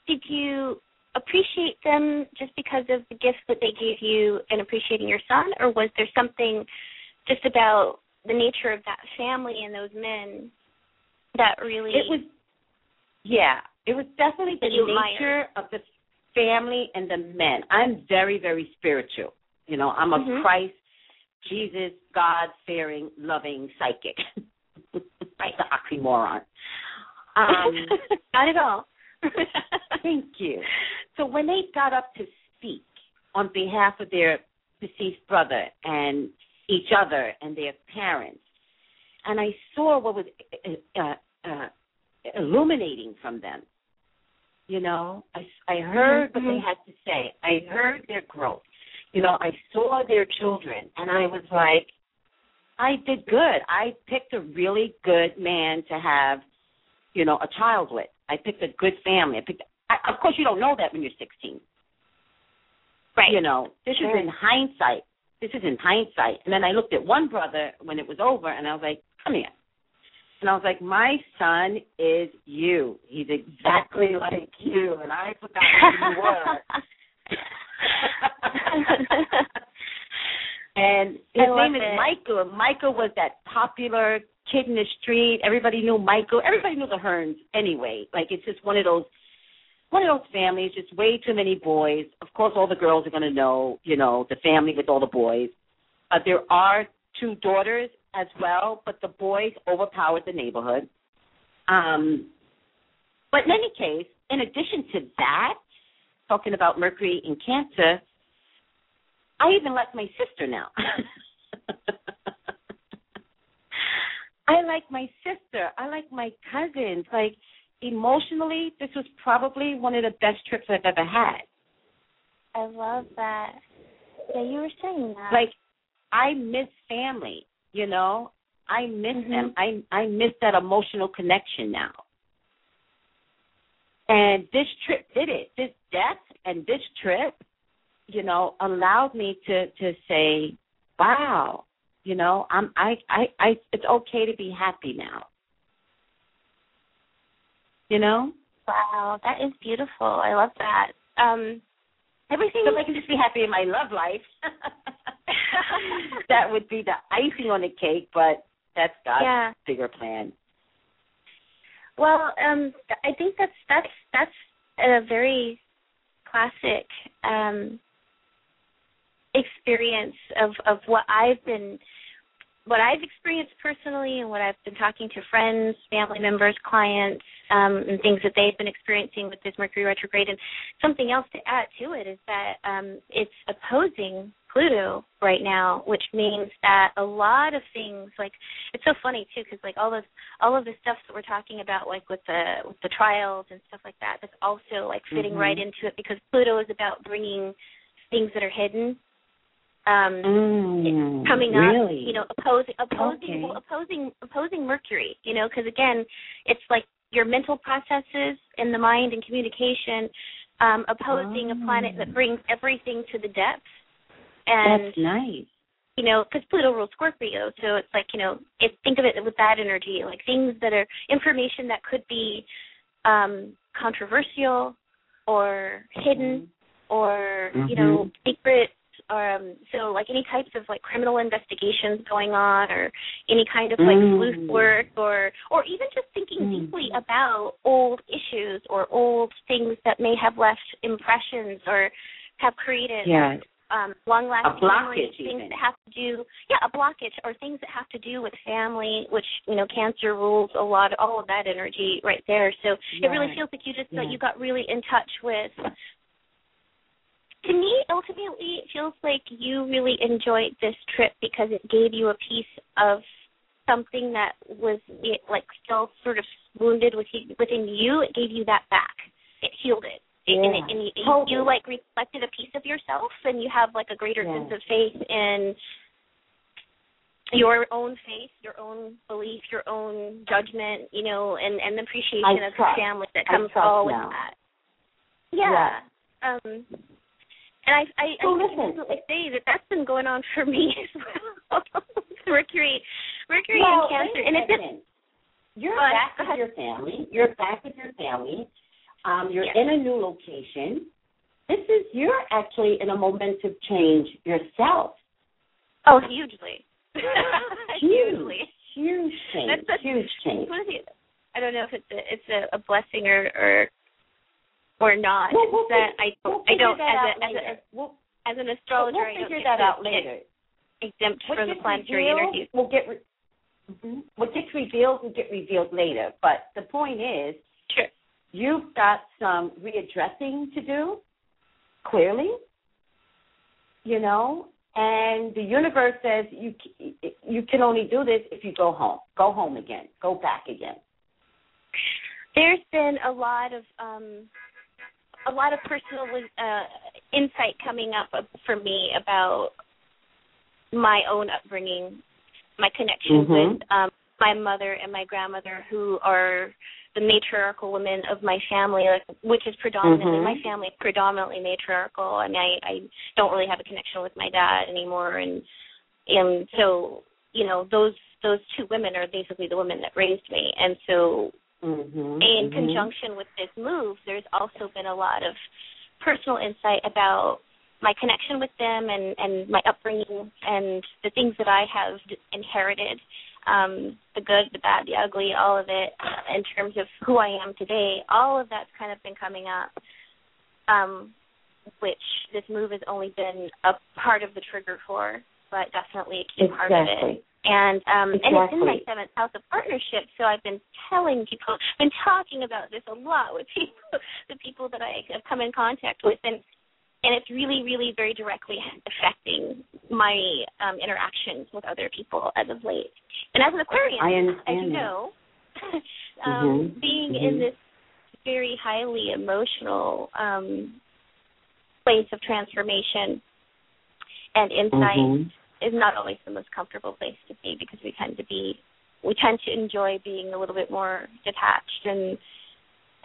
did you appreciate them just because of the gifts that they gave you and appreciating your son, or was there something just about the nature of that family and those men that really it was yeah it was definitely the nature of the family and the men. I'm very very spiritual you know i'm a mm-hmm. christ jesus god fearing loving psychic. Right. The oxymoron. Um not at all. Thank you. So when they got up to speak on behalf of their deceased brother and each other and their parents. And I saw what was uh, uh, illuminating from them. You know, I, I heard mm-hmm. what they mm-hmm. had to say. I heard their growth. You know, I saw their children, and I was like, I did good. I picked a really good man to have, you know, a child with. I picked a good family. I picked. I, of course, you don't know that when you're 16. Right. You know, this is in hindsight this is in hindsight. And then I looked at one brother when it was over, and I was like, come here. And I was like, my son is you. He's exactly like you. And I forgot who you were. and his name is Michael. Michael was that popular kid in the street. Everybody knew Michael. Everybody knew the Hearns anyway. Like it's just one of those one of those families, just way too many boys. Of course, all the girls are going to know, you know, the family with all the boys. Uh, there are two daughters, as well, but the boys overpowered the neighborhood. Um, but in any case, in addition to that, talking about Mercury in Cancer, I even like my sister now. I like my sister. I like my cousins. Like emotionally, this was probably one of the best trips I've ever had. I love that. Yeah, you were saying that. Like I miss family, you know. I miss mm-hmm. them. I I miss that emotional connection now. And this trip did it. This death and this trip, you know, allowed me to to say, "Wow, you know, I'm I I I it's okay to be happy now." You know? Wow, that is beautiful. I love that. Um everything so I can just be happy in my love life. that would be the icing on the cake, but that's God's yeah. bigger plan. Well, um, I think that's that's that's a very classic um, experience of of what I've been what I've experienced personally and what I've been talking to friends, family members, clients, um, and things that they've been experiencing with this Mercury retrograde. And something else to add to it is that um, it's opposing Pluto right now, which means that a lot of things like it's so funny too because like all of all of the stuff that we're talking about like with the with the trials and stuff like that that's also like fitting mm-hmm. right into it because Pluto is about bringing things that are hidden um mm, coming really? up you know opposing opposing okay. opposing opposing mercury you know because again it's like your mental processes in the mind and communication um opposing oh. a planet that brings everything to the depths and that's nice you know because pluto rules scorpio so it's like you know if think of it with that energy like things that are information that could be um controversial or hidden mm-hmm. or mm-hmm. you know secret um so like any types of like criminal investigations going on or any kind of like mm. sleuth work or or even just thinking mm. deeply about old issues or old things that may have left impressions or have created yes. um long lasting blockage things even. that have to do yeah a blockage or things that have to do with family which you know cancer rules a lot all of that energy right there so yes. it really feels like you just yes. you got really in touch with to me, ultimately, it feels like you really enjoyed this trip because it gave you a piece of something that was like still sort of wounded within you. It gave you that back. It healed it. Yeah, and, it, and you, totally. you like reflected a piece of yourself, and you have like a greater yeah. sense of faith in your own faith, your own belief, your own judgment, you know, and and the appreciation I of trust. your family that comes all with that. Yeah. yeah. Um and I, I, I definitely say that that's been going on for me as well. Mercury, Mercury well, and Cancer, and it's just, you're but, back with your family. You're back with your family. Um, you're yes. in a new location. This is you're actually in a momentum change yourself. Oh, hugely. huge, hugely. huge change. That's a, huge change. I don't know if it's a, it's a, a blessing or, or or not. Well, we'll that figure, I don't we'll I don't as, a, as, a, as, we'll, as an astrologer we'll I don't figure that out later. exempt what from the planetary revealed energies. will get re- mm-hmm. what gets revealed will get revealed later. But the point is, sure. you've got some readdressing to do. Clearly, you know, and the universe says you you can only do this if you go home. Go home again. Go back again. There's been a lot of um a lot of personal uh insight coming up for me about my own upbringing, my connection mm-hmm. with um my mother and my grandmother who are the matriarchal women of my family, like which is predominantly mm-hmm. my family predominantly matriarchal. I mean, I, I don't really have a connection with my dad anymore, and and so you know those those two women are basically the women that raised me, and so mm-hmm. in mm-hmm. conjunction with this move, there's also been a lot of personal insight about my connection with them and and my upbringing and the things that I have inherited um, the good, the bad, the ugly, all of it uh, in terms of who I am today. All of that's kind of been coming up, um, which this move has only been a part of the trigger for, but definitely a key exactly. part of it. And um exactly. and it's in my seventh house of partnership, so I've been telling people been talking about this a lot with people the people that I have come in contact with and and it's really, really very directly affecting my um interactions with other people as of late. And as an Aquarian, I as understand you know, um Mhm. being Mhm. in this very highly emotional um place of transformation and insight Mhm. Is not always the most comfortable place to be because we tend to be we tend to enjoy being a little bit more detached and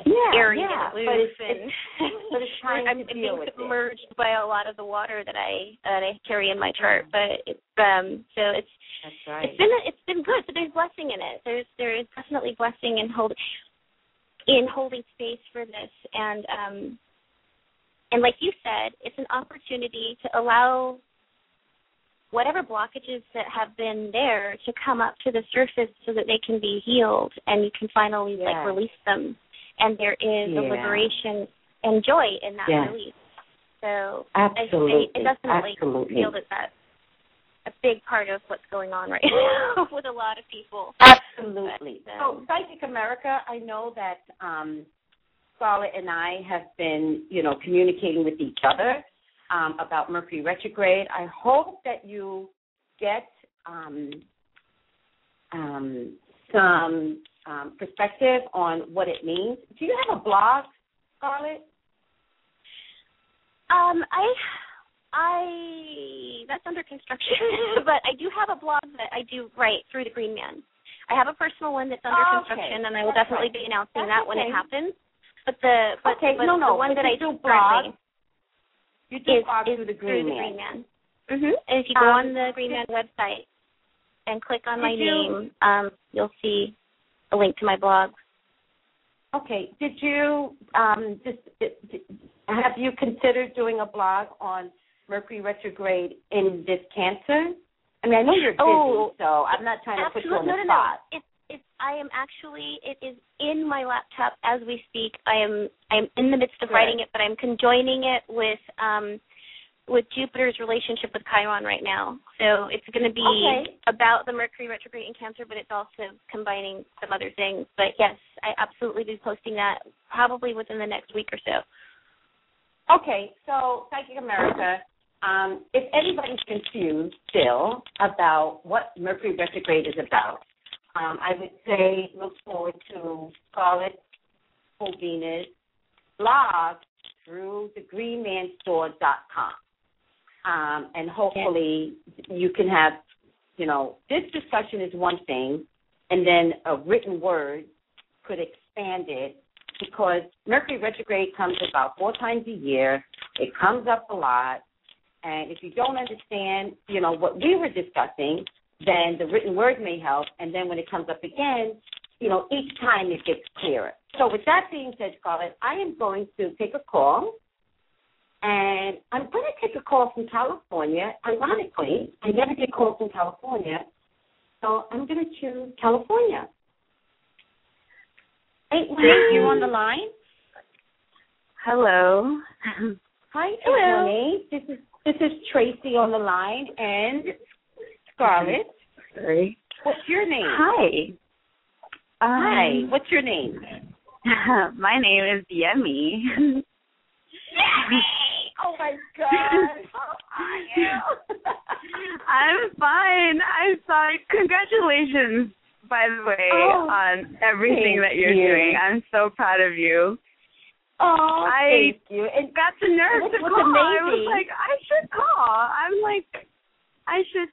Yeah, airy yeah, and aloof but it's, and it's but it's time I'm to being deal it. submerged by a lot of the water that I that I carry in my chart. But it's um so it's That's right. it's been it's been good. So there's blessing in it. There's there is definitely blessing in hold in holding space for this and um and like you said, it's an opportunity to allow whatever blockages that have been there to come up to the surface so that they can be healed and you can finally Yeah. like release them and there is a liberation and joy in that Yeah. release. So Absolutely. Definitely Absolutely. feel that that's a big part of what's going on right now with a lot of people. Absolutely. But, So, um, Psychic America, I know that um, Scarlett and I have been, you know, communicating with each other um, about Mercury retrograde. I hope that you get um, um, some um, perspective on what it means. Do you have a blog, Scarlett? Um, I, I that's under construction, but I do have a blog that I do write through the Green Man. I have a personal one that's under Oh, okay. construction, and I will That's definitely right. be announcing That's that when it happens. But the but, Okay, but no, no, the one that I do currently blog You do is, blog is through the through Green the Man. Green Man. hmm And if you go Um, on the Green Man website and click on my you- name, um, you'll see a link to my blog. Okay. Did you um just did, have you considered doing a blog on Mercury retrograde in this Cancer? I mean, I know you're busy, Oh, so I'm not trying to put you on the no, no, no. spot. It's it's. I am actually. It is in my laptop as we speak. I am. I am in the midst of Good. writing it, but I'm conjoining it with um with Jupiter's relationship with Chiron right now. So it's going to be Okay. about the Mercury retrograde in Cancer, but it's also combining some other things. But yes, I absolutely be posting that probably within the next week or so. Okay, so Psychic America, um, if anybody's confused still about what Mercury retrograde is about, um, I would say look forward to Scarlet Venus blog through thegreenmanstore.com. Um, and hopefully you can have, you know, this discussion is one thing, and then a written word could expand it because Mercury retrograde comes about four times a year. It comes up a lot. And if you don't understand, you know, what we were discussing, then the written word may help. And then when it comes up again, you know, each time it gets clearer. So with that being said, Scarlett, I am going to take a call. And I'm going to take a call from California. Ironically, I never get calls from California. So I'm going to choose California. Hey, Wayne, you on the line? Hello. Hi, Hello. This is this is Tracy on the line and Scarlett. Sorry. What's your name? Hi. Hi. Um, What's your name? my name is Yemi. Yemi! Oh my God! How are you? I'm fine. I'm sorry. Congratulations, by the way, Oh, on everything that you're you. doing. I'm so proud of you. oh, I thank you. And Got the nerve to call. I was amazing- like, I should call. I'm like, I should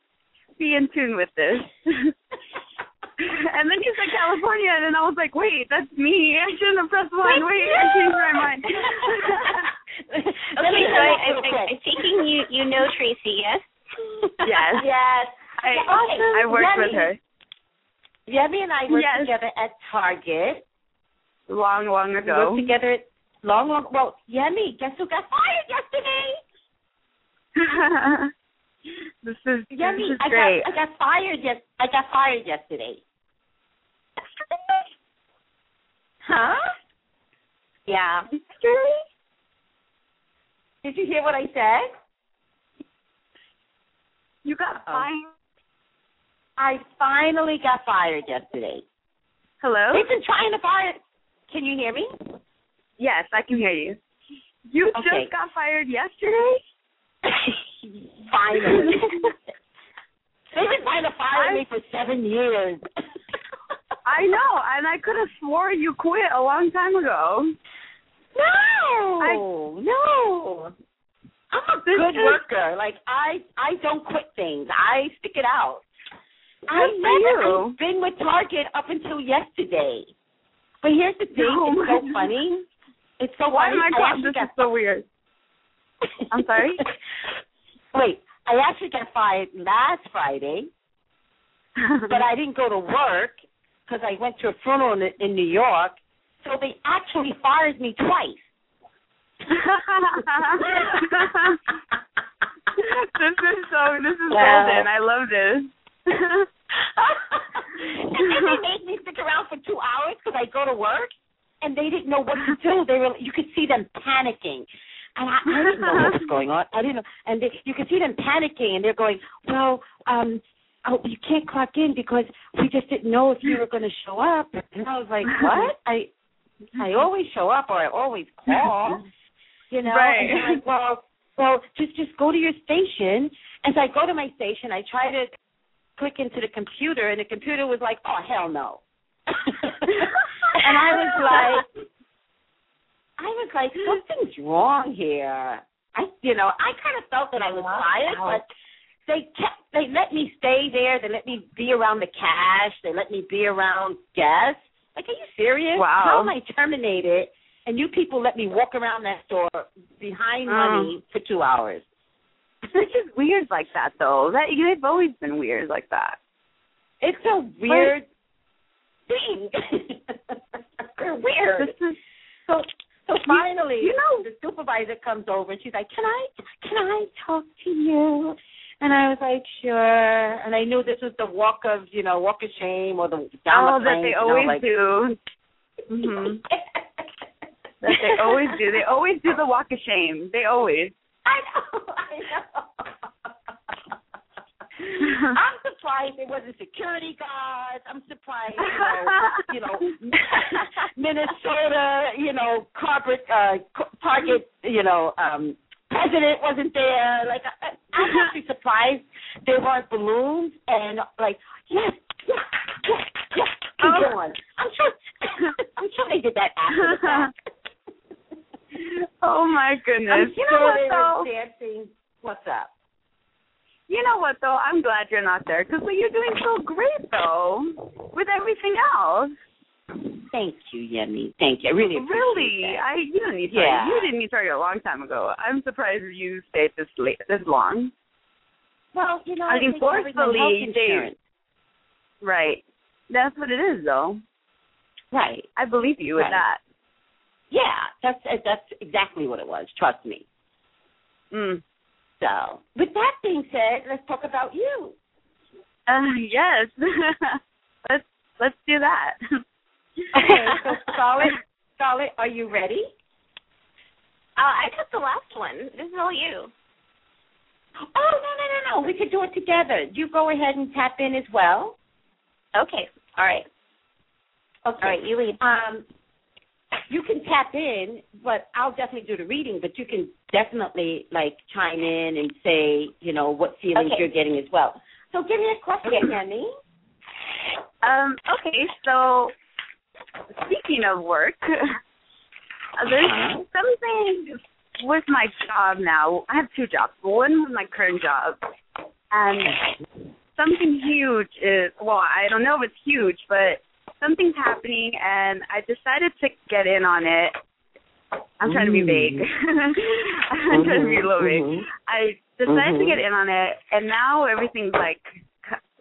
be in tune with this. and then you said California, and then I was like, wait, that's me. I shouldn't have pressed one. Wait, I changed my mind. Let Okay, me so I, I, I, I'm taking you. You know Tracy, yes? Yes. Yes. I, Okay, I worked with her Yemi and I worked Yes. together at Target. long, long We ago. worked together at long, long. Well, Yemi, guess who got fired yesterday? this is this is I great. got I got fired. Yes, I got fired yesterday. Huh? Yeah. Yesterday? Did you hear what I said? You got fine. I finally got fired yesterday. Hello? They've been trying to fire. Can you hear me? Yes, I can hear you. You Okay. just got fired yesterday? finally. They've been trying to fire me for seven years. I know, and I could have swore you quit a long time ago. No, no. I'm a good is- worker. Like I, I don't quit things. I stick it out. I never I've been with Target up until yesterday. But here's the thing. Oh it's so funny. It's so Why funny. am I I this got is so weird? I'm sorry? Wait, I actually got fired last Friday, but I didn't go to work because I went to a funeral in, in New York. So they actually fired me twice. this is so this is Wow. golden. I love this. and then they made me stick around for two hours because I go to work, and they didn't know what to do. They were, you could see them panicking, and I, I didn't know what was going on. I didn't know, and they, you could see them panicking, and they're going, "Well, um, oh, you can't clock in because we just didn't know if you were going to show up." And I was like, "What? I, I always show up, or I always call." You know, Right. and they're like, "Well, well, just just go to your station." As I go to my station, I try to click into the computer, and the computer was like, "Oh hell no," and I was like, I was like, something's wrong here. I, you know, I kind of felt that I was fired, but they kept, they let me stay there. They let me be around the cash. They let me be around guests. Like, are you serious? Wow. How am I terminated? And you people let me walk around that store behind Oh. money for two hours. It's just weird like that though. That they've always been weird like that. It's a weird thing. They're weird. This is So so finally, you know- the supervisor comes over and she's like, "Can I can I talk to you?" And I was like, "Sure." And I knew this was the walk of you know walk of shame or the down oh the that plank, they always like, do. Mhm. That they always do. They always do the walk of shame. They always. I know. I know. I'm surprised it wasn't security guards. I'm surprised, you know, you know, Minnesota, you know, corporate uh Target, you know, um president wasn't there. Like I, I'm actually surprised there weren't balloons and like yes, yes, yes, yes. Keep Oh. going. I'm sure. I'm sure they did that after the fact. oh my I'm goodness. You know what though? dancing. What's up? You know what though? I'm glad you're not there because you're doing so great though with everything else. Thank you, Yemi. Thank you. I really appreciate Really, that. I you didn't need to. Yeah. You didn't need to a long time ago. I'm surprised you stayed this late, this long. Well, you know, I mean, covers my forcefully, they- Right. That's what it is, though. Right. I believe you with Right. that. Yeah, that's that's exactly what it was. Trust me. Mm. So, with that being said, let's talk about you. Uh, yes. let's let's do that. Okay, so Scarlett, Scarlett, are you ready? Uh, I took the last one. This is all you. Oh no no no no! We could do it together. You go ahead and tap in as well. Okay. All right. Okay. All right. You lead. Um, you can tap in, but I'll definitely do the reading. But you can definitely like chime in and say, you know, what feelings Okay. you're getting as well. So give me a question, Kenny. um. Okay. So, speaking of work, uh, there's Uh-huh. something with my job now. I have two jobs. One with my current job, and something huge is well, I don't know if it's huge, but something's happening, and I decided to get in on it. I'm trying to be vague. I'm trying to be a little vague. Mhm. I decided to Mhm. get in on it, and now everything's like,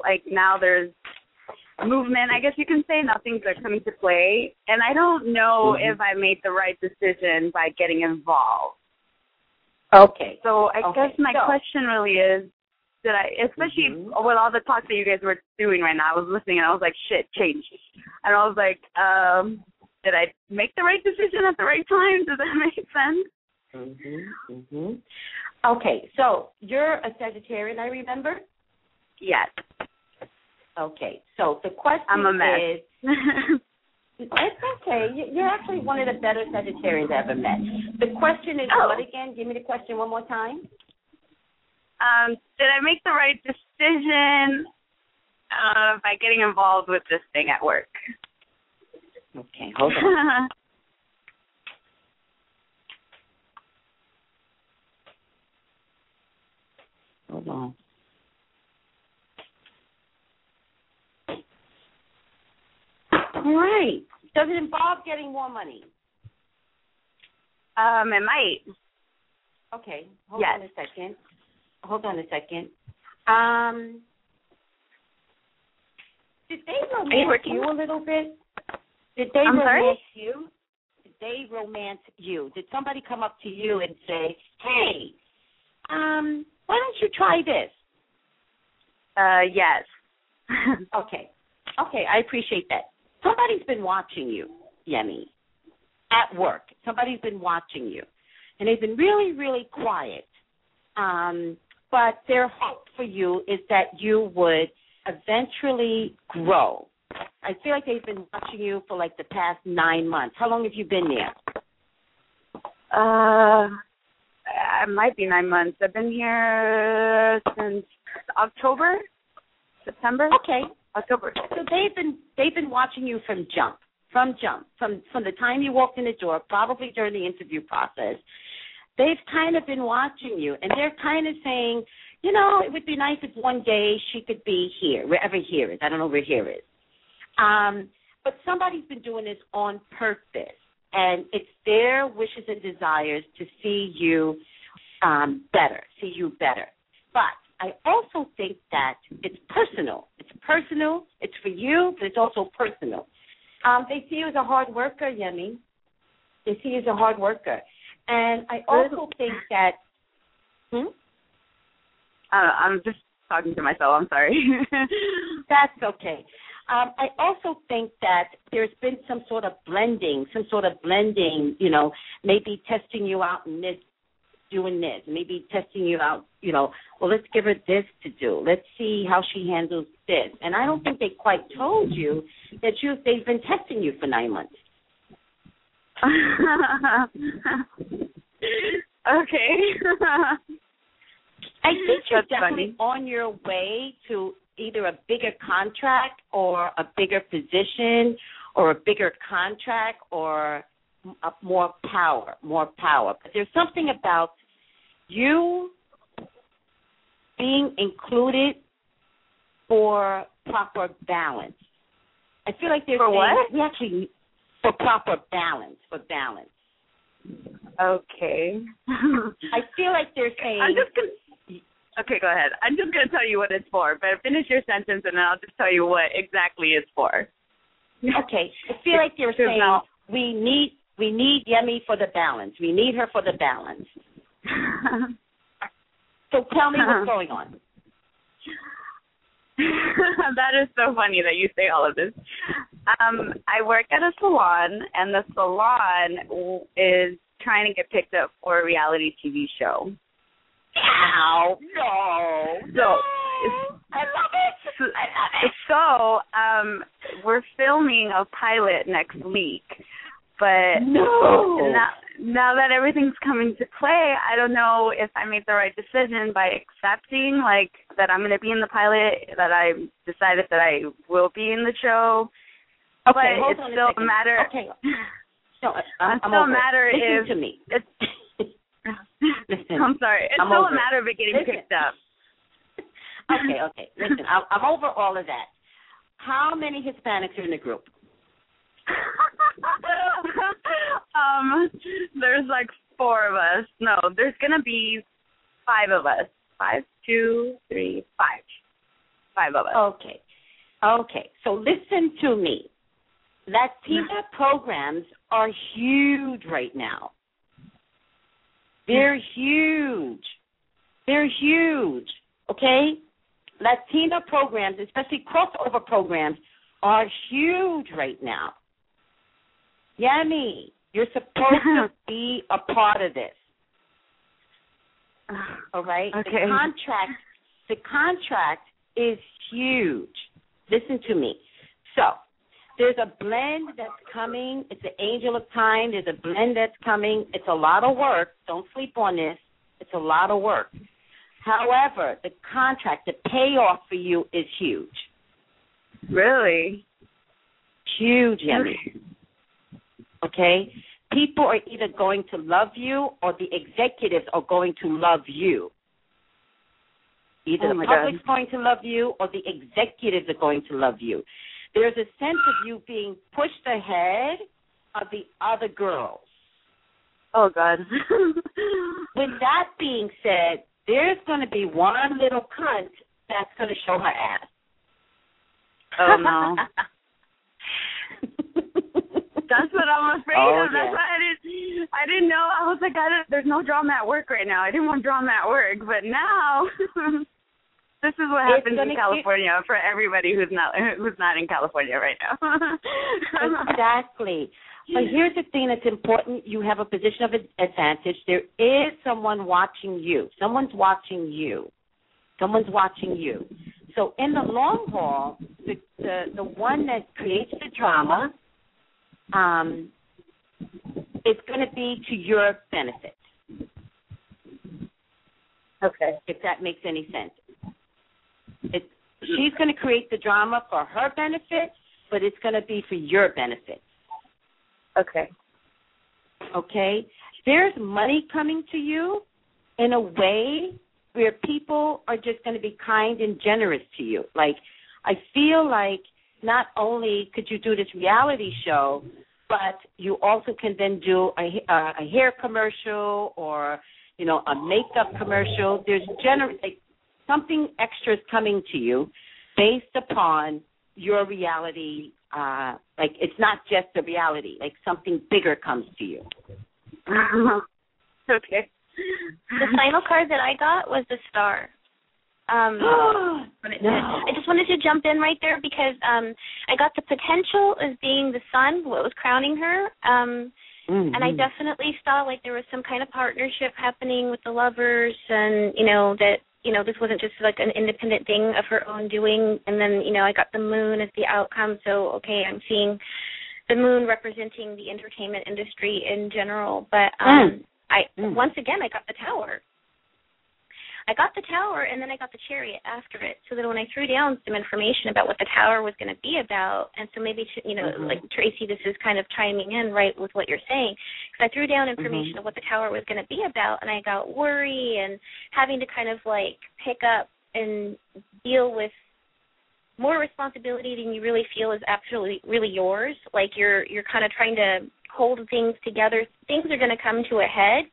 like now there's movement. I guess you can say nothing's are coming to play, and I don't know Mhm. if I made the right decision by getting involved. Okay. So I Okay, guess my so- question really is, did I, especially Mhm. with all the talk that you guys were doing right now, I was listening and I was like, shit, change. And I was like, um, did I make the right decision at the right time? Does that make sense? Mm-hmm. Mm-hmm. Okay, so you're a Sagittarian, I remember. Yes. Okay, so the question I'm a mess. is. it's okay. You- You're actually one of the better Sagittarians I've ever met. The question is Oh. what again? Give me the question one more time. Um, did I make the right decision uh, by getting involved with this thing at work? Okay, hold on. hold on. All right. Does it involve getting more money? um, it might. Okay. Hold Yes. on a second. Hold on a second. Um, did they romance you a little bit? Did they I'm sorry? romance you? Did they romance you? Did somebody come up to you and say, "Hey, um, why don't you try this?" Uh, yes. Okay. Okay, I appreciate that. Somebody's been watching you, Yemi, at work. Somebody's been watching you. And they've been really, really quiet. Um, but their hope for you is that you would eventually grow. I feel like they've been watching you for like the past nine months. How long have you been there? Uh, it might be nine months. I've been here since October, September, Okay. October. So they've been they've been watching you from jump, from jump, from from the time you walked in the door, probably during the interview process. They've kind of been watching you, and they're kind of saying, you know, it would be nice if one day she could be here, wherever here is. I don't know where here is. Um, but somebody's been doing this on purpose, and it's their wishes and desires to see you um, better, see you better. But I also think that it's personal. It's personal. It's for you, but it's also personal. Um, they see you as a hard worker, Yemi. They see you as a hard worker, and I also think that. Hmm? Uh, I'm just talking to myself. I'm sorry. That's okay. Um, I also think that there's been some sort of blending, some sort of blending, you know, maybe testing you out in this, doing this, maybe testing you out, you know, well, let's give her this to do. Let's see how she handles this. And I don't think they quite told you that you they've been testing you for nine months. okay. I think you're That's definitely funny. on your way to either a bigger contract or a bigger position or a bigger contract or more power, more power. But there's something about you being included for proper balance. I feel like they're For what? we actually for proper balance, for balance. okay. I feel like they're saying I'm just gonna. Okay, go ahead. I'm just gonna tell you what it's for, but finish your sentence and then I'll just tell you what exactly it's for. Okay, I feel like you're saying now- we need we need Yemi for the balance. We need her for the balance. So tell me what's going on. that is so funny that you say all of this. Um, I work at a salon, and the salon is trying to get picked up for a reality TV show. Ow! No! So, I love it. I love it. So, um, we're filming a pilot next week, but No. now, now that everything's coming to play, I don't know if I made the right decision by accepting, like, that I'm going to be in the pilot, that I decided that I will be in the show. Okay, but hold it's on a still second. a matter. Okay. No, It's I'm, still a matter Listen if to me. it's. Listen. I'm sorry. It's I'm still a it. matter of it getting Listen. picked up. Okay, okay. Listen, I'm, I'm over all of that. How many Hispanics are in the group? Um, there's like four of us. No, there's gonna be five of us. Five, two, three, five. Five of us. Okay. Okay. So listen to me. Latina programs are huge right now. They're huge. They're huge. Okay? Latina programs, especially crossover programs, are huge right now. Yemi. You're supposed to be a part of this. Ah, All right. Okay. The contract the contract is huge. listen to me. So there's a blend that's coming. It's the angel of time. There's a blend that's coming. It's a lot of work. Don't sleep on this. It's a lot of work. However, the contract, the payoff for you is huge. Really? Huge, Yemi. Okay? People are either going to love you or the executives are going to love you. Either oh the public's God. going to love you or the executives are going to love you. There's a sense of you being pushed ahead of the other girls. Oh God. With that being said, there's going to be one little cunt that's going to show her ass. Oh no. That's what I'm afraid Oh, of. That's why I didn't. I didn't know. I was like, I don't, there's no drama at work right now. I didn't want drama at work, but now this is what happens gonna in get- California for everybody who's not who's not in California right now. exactly. But here's the thing that's important. You have a position of advantage. There is someone watching you. Someone's watching you. Someone's watching you. So in the long haul, the the, the one that creates the drama um, is going to be to your benefit, okay. if that makes any sense. It, she's going to create the drama for her benefit, but it's going to be for your benefit. Okay. okay? There's money coming to you in a way where people are just going to be kind and generous to you. Like, I feel like not only could you do this reality show, but you also can then do a, a, a hair commercial or, you know, a makeup commercial. There's gener- like, something extra is coming to you based upon your reality. Uh, like, it's not just a reality. Like, something bigger comes to you. okay. The final card that I got was the star. Um, but it- No. I just wanted to jump in right there because um, I got the potential as being the sun, what was crowning her. Um, Mm-hmm. and I definitely saw like there was some kind of partnership happening with the lovers, and you know that you know this wasn't just like an independent thing of her own doing. And then you know I got the moon as the outcome, so okay, I'm seeing the moon representing the entertainment industry in general. But um, I Mm. once again I got the tower. I got the tower and then I got the chariot after it. So that when I threw down some information about what the tower was going to be about, and so maybe you know, Mhm. like Tracy, this is kind of chiming in right with what you're saying, because I threw down Mm-hmm. information of what the tower was going to be about, and I got worry and having to kind of like pick up and deal with more responsibility than you really feel is absolutely really yours. Like you're you're kind of trying to hold things together. Things are going to come to a head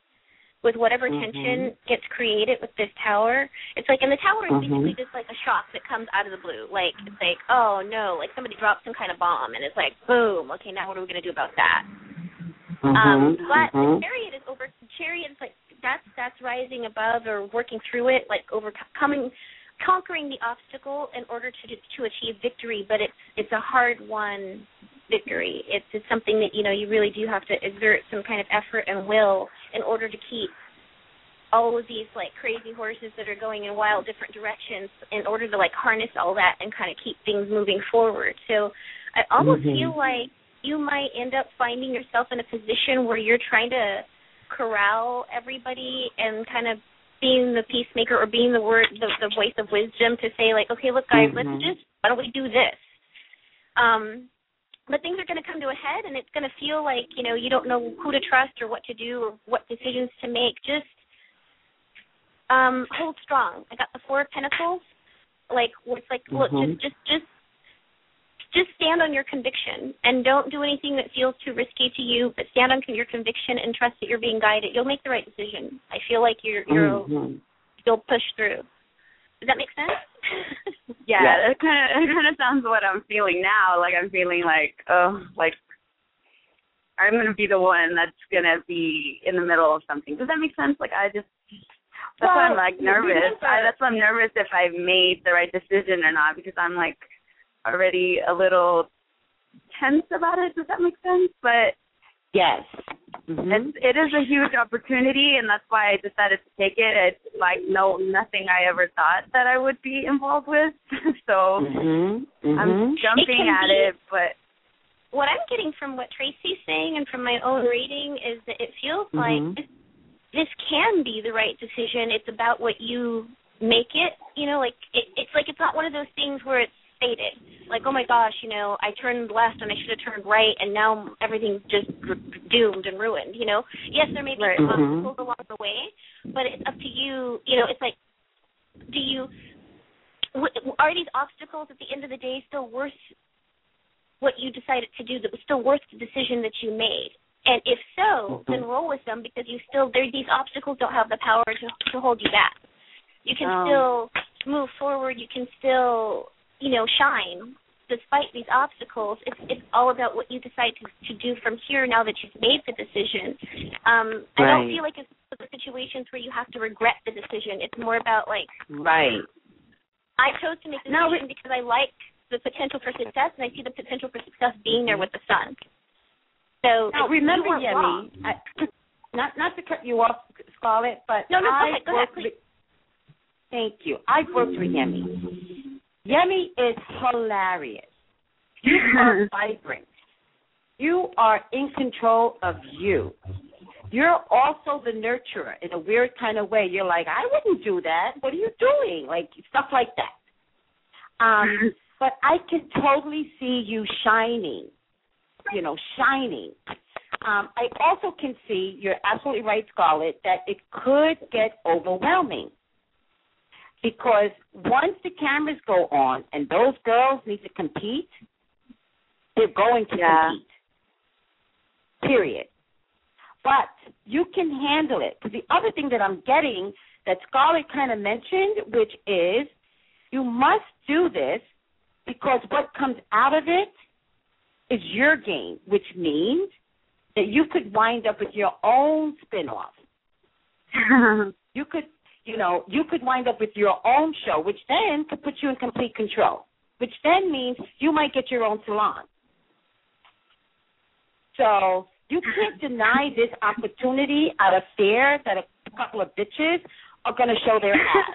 with whatever Mhm. tension gets created with this tower. It's like in the tower is Mhm. basically just like a shock that comes out of the blue. Like it's like, oh no, like somebody dropped some kind of bomb and it's like boom, okay, now what are we gonna do about that? Um but the chariot is over chariot is like that's that's rising above or working through it, like overcoming conquering the obstacle in order to to achieve victory, but it's it's a hard won victory. It's it's something that, you know, you really do have to exert some kind of effort and will in order to keep all of these like crazy horses that are going in wild different directions in order to like harness all that and kind of keep things moving forward. So I almost Mhm. feel like you might end up finding yourself in a position where you're trying to corral everybody and kind of being the peacemaker or being the word the, the voice of wisdom to say like okay look guys Mhm. let's just why don't we do this um but things are going to come to a head and it's going to feel like you know you don't know who to trust or what to do or what decisions to make. Just um hold strong. I got the four of pentacles. Like where it's like look Mhm. just just just just stand on your conviction and don't do anything that feels too risky to you but stand on your conviction and trust that you're being guided. You'll make the right decision. I feel like you're you're Mhm. you'll push through does that make sense Yeah, Yes. that kind of it kind of sounds what I'm feeling now. Like I'm feeling like oh, like I'm gonna be the one that's gonna be in the middle of something. Does that make sense? Like I just that's why I'm like nervous. I, that's why I'm nervous if I've made the right decision or not because I'm like already a little tense about it. Does that make sense? But Yes. Mm-hmm. It's, it is a huge opportunity, and that's why I decided to take it. It's like no nothing I ever thought that I would be involved with. so mm-hmm. Mm-hmm. I'm jumping it at be, it, but what I'm getting from what Tracy's saying and from my own reading is that it feels Mm-hmm. like this, this can be the right decision. It's about what you make it. You know, like it, it's like it's not one of those things where it's fated. Like, oh my gosh, you know, I turned left and I should have turned right, and now everything's just doomed and ruined. You know, yes, there may be Right. Mhm. obstacles along the way, but it's up to you. You know, it's like, do you w- are these obstacles at the end of the day still worth what you decided to do? That was still worth the decision that you made. And if so, then roll with them because you still there these obstacles don't have the power to to hold you back. You can Oh. still move forward. You can still you know shine despite these obstacles. It's it's all about what you decide to to do from here now that you've made the decision. Um, I don't feel like it's one of the situations where you have to regret the decision. It's more about like Right. I chose to make the Now, decision because I like the potential for success, and I see the potential for success being there with the sun. So Now remember, you weren't wrong. Yemi, I, not not to cut you off, Scarlett, but No, no, go ahead, go ahead, with. Thank you. I've worked with Yemi. Yemi is hilarious. You are vibrant. You are in control of you. You're also the nurturer in a weird kind of way. You're like, I wouldn't do that. What are you doing? Like stuff like that. Um, but I can totally see you shining. You know, shining. Um, I also can see, you're absolutely right, Scarlett, that it could get overwhelming. Because once the cameras go on and those girls need to compete, they're going to Yeah. compete. Period. But you can handle it. Because the other thing that I'm getting that Scarlett kind of mentioned, which is you must do this because what comes out of it is your game, which means that you could wind up with your own spin-off. You could, you know, you could wind up with your own show, which then could put you in complete control, which then means you might get your own salon. So you can't deny this opportunity out of fear that a couple of bitches are going to show their ass.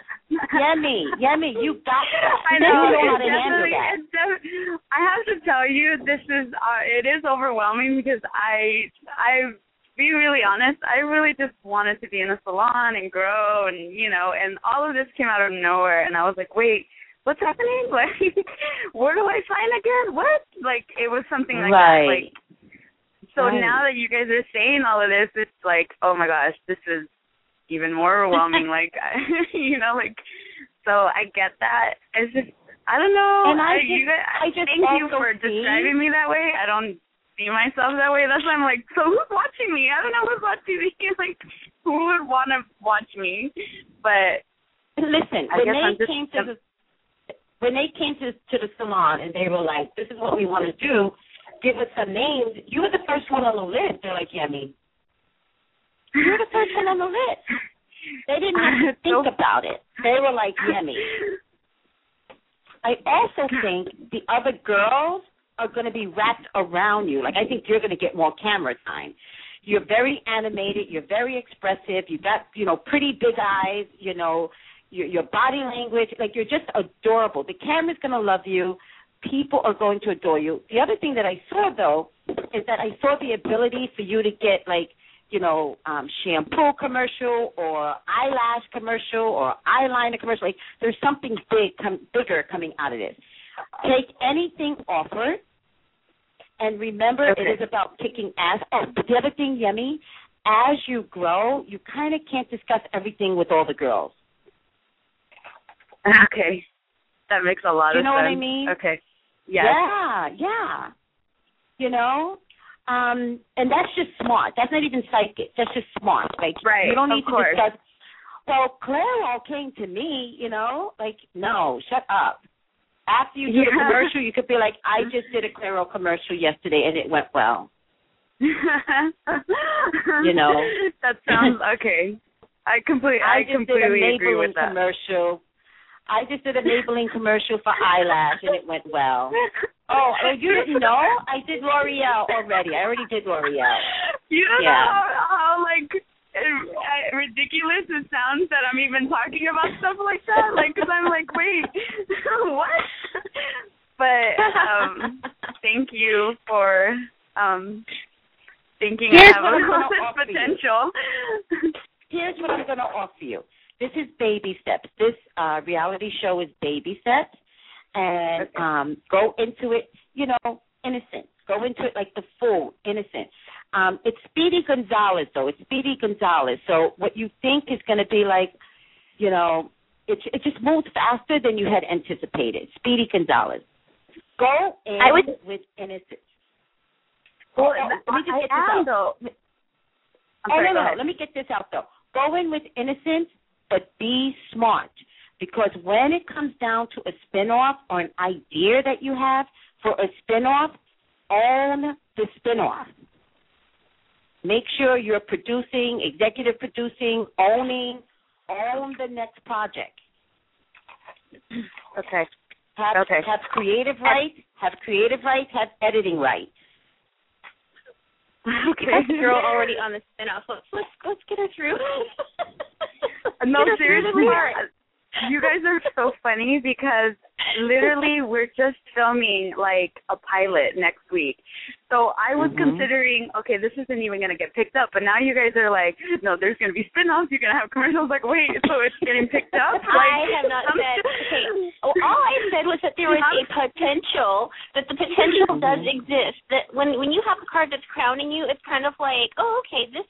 Yemi, yummy, you got that. I know. you know how It's to handle definitely, that. it's def- I have to tell you, this is uh, it is overwhelming because I I be really honest, I really just wanted to be in a salon and grow and you know, and all of this came out of nowhere and I was like, wait, what's happening? Like, where do I sign again? What? Like, it was something like Right. that. Like, so Right. now that you guys are saying all of this, it's like, oh my gosh, this is even more overwhelming. like, you know, like, so I get that. It's just, I don't know. And I you just- guys, I just thank you for describing me that way. I don't see myself that way. That's why I'm like, so who's watching me? I don't know who's watching me. like, who would want to watch me? But Listen, I when they just- came to the when they came to to the salon and they were like, "This is what we want to do," give us some names. You were the first one on the list. They're like, "Yemi." You were the first one on the list. They didn't have to think about it. They were like, "Yemi." I also think the other girls are going to be wrapped around you. Like I think you're going to get more camera time. You're very animated. You're very expressive. You got you know pretty big eyes. You know your your body language. Like you're just adorable. The camera's going to love you. People are going to adore you. The other thing that I saw though is that I saw the ability for you to get like you know, um, shampoo commercial or eyelash commercial or eyeliner commercial. Like there's something big, com- bigger coming out of this. Take anything offered, and remember Okay. it is about kicking ass. Oh, but the other thing, Yemi, as you grow, you kind of can't discuss everything with all the girls. okay, that makes a lot You of know what I mean? Okay. Yes. Yeah, yeah. You know, um, and that's just smart. That's not even psychic. That's just smart. Like Right, you don't of need to course. discuss. Well, Clairol came to me. You know, like no, shut up. After you do a commercial, you could be like, I mm-hmm. just did a Clairol commercial yesterday and it went well. you know. that sounds okay. I completely, I, I, just completely did a agree with Maybelline that. commercial. I just did a Maybelline commercial for eyelash and it went well. Oh, oh, you didn't know? I did L'Oreal already. I already did L'Oreal. You don't Yeah. know how, how like ridiculous it sounds that I'm even talking about stuff like that. Like, because I'm like, wait, what? But um, thank you for um thinking Here's I have a I'm gonna lot of potential. Here's what I'm going to offer you. This is baby steps. This uh, reality show is baby steps, and Okay. um, go into it, you know, innocent. Go into it like the full innocent. Um, it's Speedy Gonzalez, though. It's Speedy Gonzalez. So what you think is going to be like, you know, it it just moves faster than you had anticipated. Speedy Gonzalez. Go in I would- with innocence. Well, Oh, let me just I get this am out. though. Oh no, go no, ahead. Let me get this out though. Go in with innocence, but be smart. Because when it comes down to a spinoff or an idea that you have for a spinoff, own the spinoff. Make sure you're producing, executive producing, owning, own the next project. Okay. Have Okay. have creative rights, have creative rights, have editing rights. Okay. That girl already on the spin-off. Let's let's, let's get her through. No, Get her through seriously, part. You guys are so funny because literally we're just filming like a pilot next week. So I was Mhm. considering, okay, this isn't even gonna get picked up, but now you guys are like, no, there's gonna be spin-offs. You're gonna have commercials. Like, wait, so it's getting picked up? Like, I have not said. Okay, oh, all I said was that there was a potential. That the potential does exist. That when when you have a card that's crowning you, it's kind of like, oh, okay, this.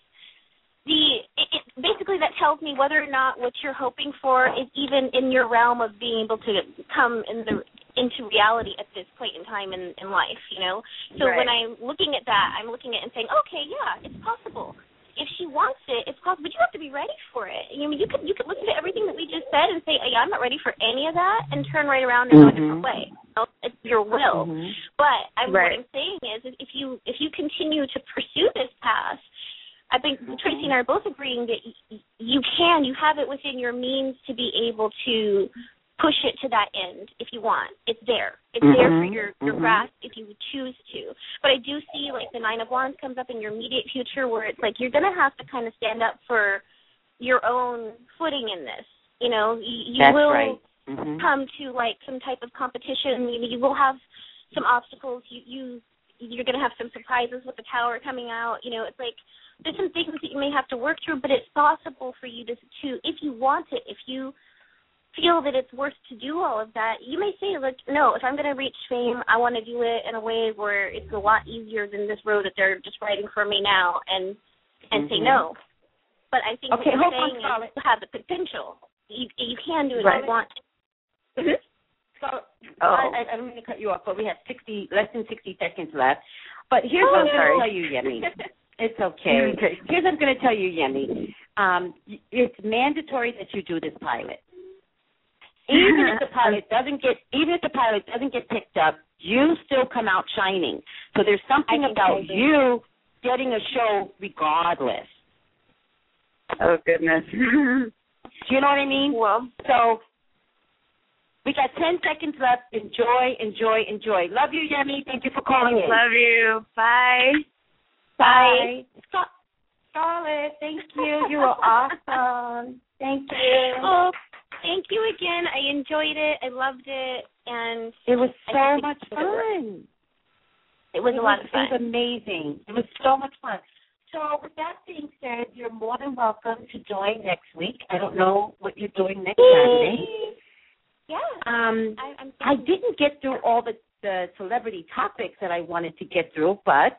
The it, it, basically that tells me whether or not what you're hoping for is even in your realm of being able to come in the into reality at this point in time in in life. You know, so when I'm looking at that, I'm looking at it and saying, okay, yeah, it's possible if she wants it, it's possible. But you have to be ready for it. You know, you could you could listen to everything that we just said and say, yeah, I'm not ready for any of that, and turn right around and go a different Mhm. way. You know, It's your will. Mhm. But I'm, Right. what I'm saying is, is if you if you continue to pursue this path, I think Tracy and I are both agreeing that y- you can, you have it within your means to be able to push it to that end if you want. It's there. It's there for Mhm. your your Mhm. grasp if you choose to. But I do see like the nine of wands comes up in your immediate future where it's like you're gonna have to kind of stand up for your own footing in this. You know, you, you That's will right. Mhm. come to like some type of competition. You, you will have some obstacles. You you you're going to have some surprises with the tower coming out. You know, it's like there's some things that you may have to work through, but it's possible for you to to if you want it, if you feel that it's worth to do all of that, you may say like, no, if I'm going to reach fame, I want to do it in a way where it's a lot easier than this road that they're just writing for me now, and and say Mhm. no. But I think Okay, what you're on, saying Scarlett. is you have the potential. You you can do it if you want. Mhm. So Oh. I, I, don't mean to cut you off, but we have sixty less than sixty seconds left. But here's Oh, what I'm sorry. going to tell you, Yemi. It's okay. Okay. Here's what I'm going to tell you, Yemi. Um, it's mandatory that you do this pilot. Even if the pilot doesn't get, even if the pilot doesn't get picked up, you still come out shining. So there's something about you getting a show regardless. Oh goodness. Do you know what I mean? well, So we got 10 seconds left. Enjoy, enjoy, enjoy. Love you, Yemi. Thank you for calling in. love you. Bye. Bye. Scarlett, thank you. You were awesome. Thank you. Oh, thank you again. I enjoyed it. I loved it, and It was so much it was- fun. it was a lot of fun. It was amazing. It was so much fun. So with that being said, you're more than welcome to join next week. I don't know what you're doing next Saturday. Yeah. Um, I, I didn't get through all the, the celebrity topics that I wanted to get through, but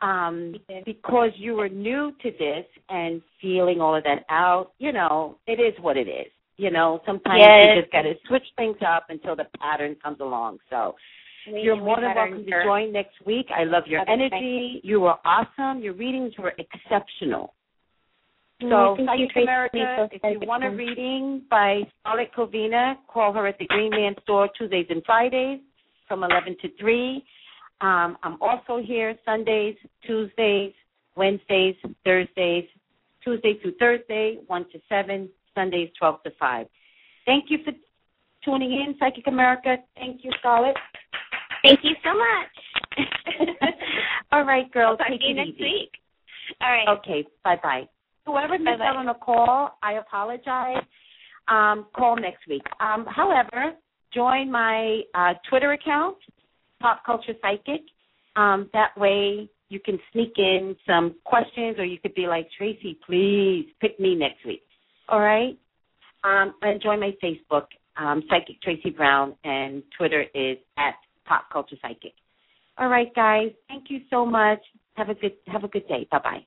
um, because you were new to this and feeling all of that out, you know, it is what it is. You know, sometimes Yes. you just got to switch things up until the pattern comes along. So you're more than welcome to join next week. I love your energy. You were awesome. Your readings were exceptional. Mm, So, thank you, Psychic. America, if you want a reading by Scarlett Covina, call her at the Green Man Store Tuesdays and Fridays from 11 to 3. Um, I'm also here Sundays, Tuesdays, Wednesdays, Thursdays, Tuesday through Thursday, 1 to 7, Sundays, 12 to 5. Thank you for tuning in, Psychic America. Thank you, Scarlett. Thank you so much. All right, girls. I'll take see you next easy. week. All right. Okay, bye bye. Whoever missed out on a call, I apologize. Um, call next week. Um, however, join my uh, Twitter account, Pop Culture Psychic. Um, that way you can sneak in some questions, or you could be like, Tracy, please pick me next week. All right? Um, and join my Facebook, um, Psychic Tracy Brown, and Twitter is at Pop Culture Psychic. All right, guys. Thank you so much. Have a good have a good day. Bye bye.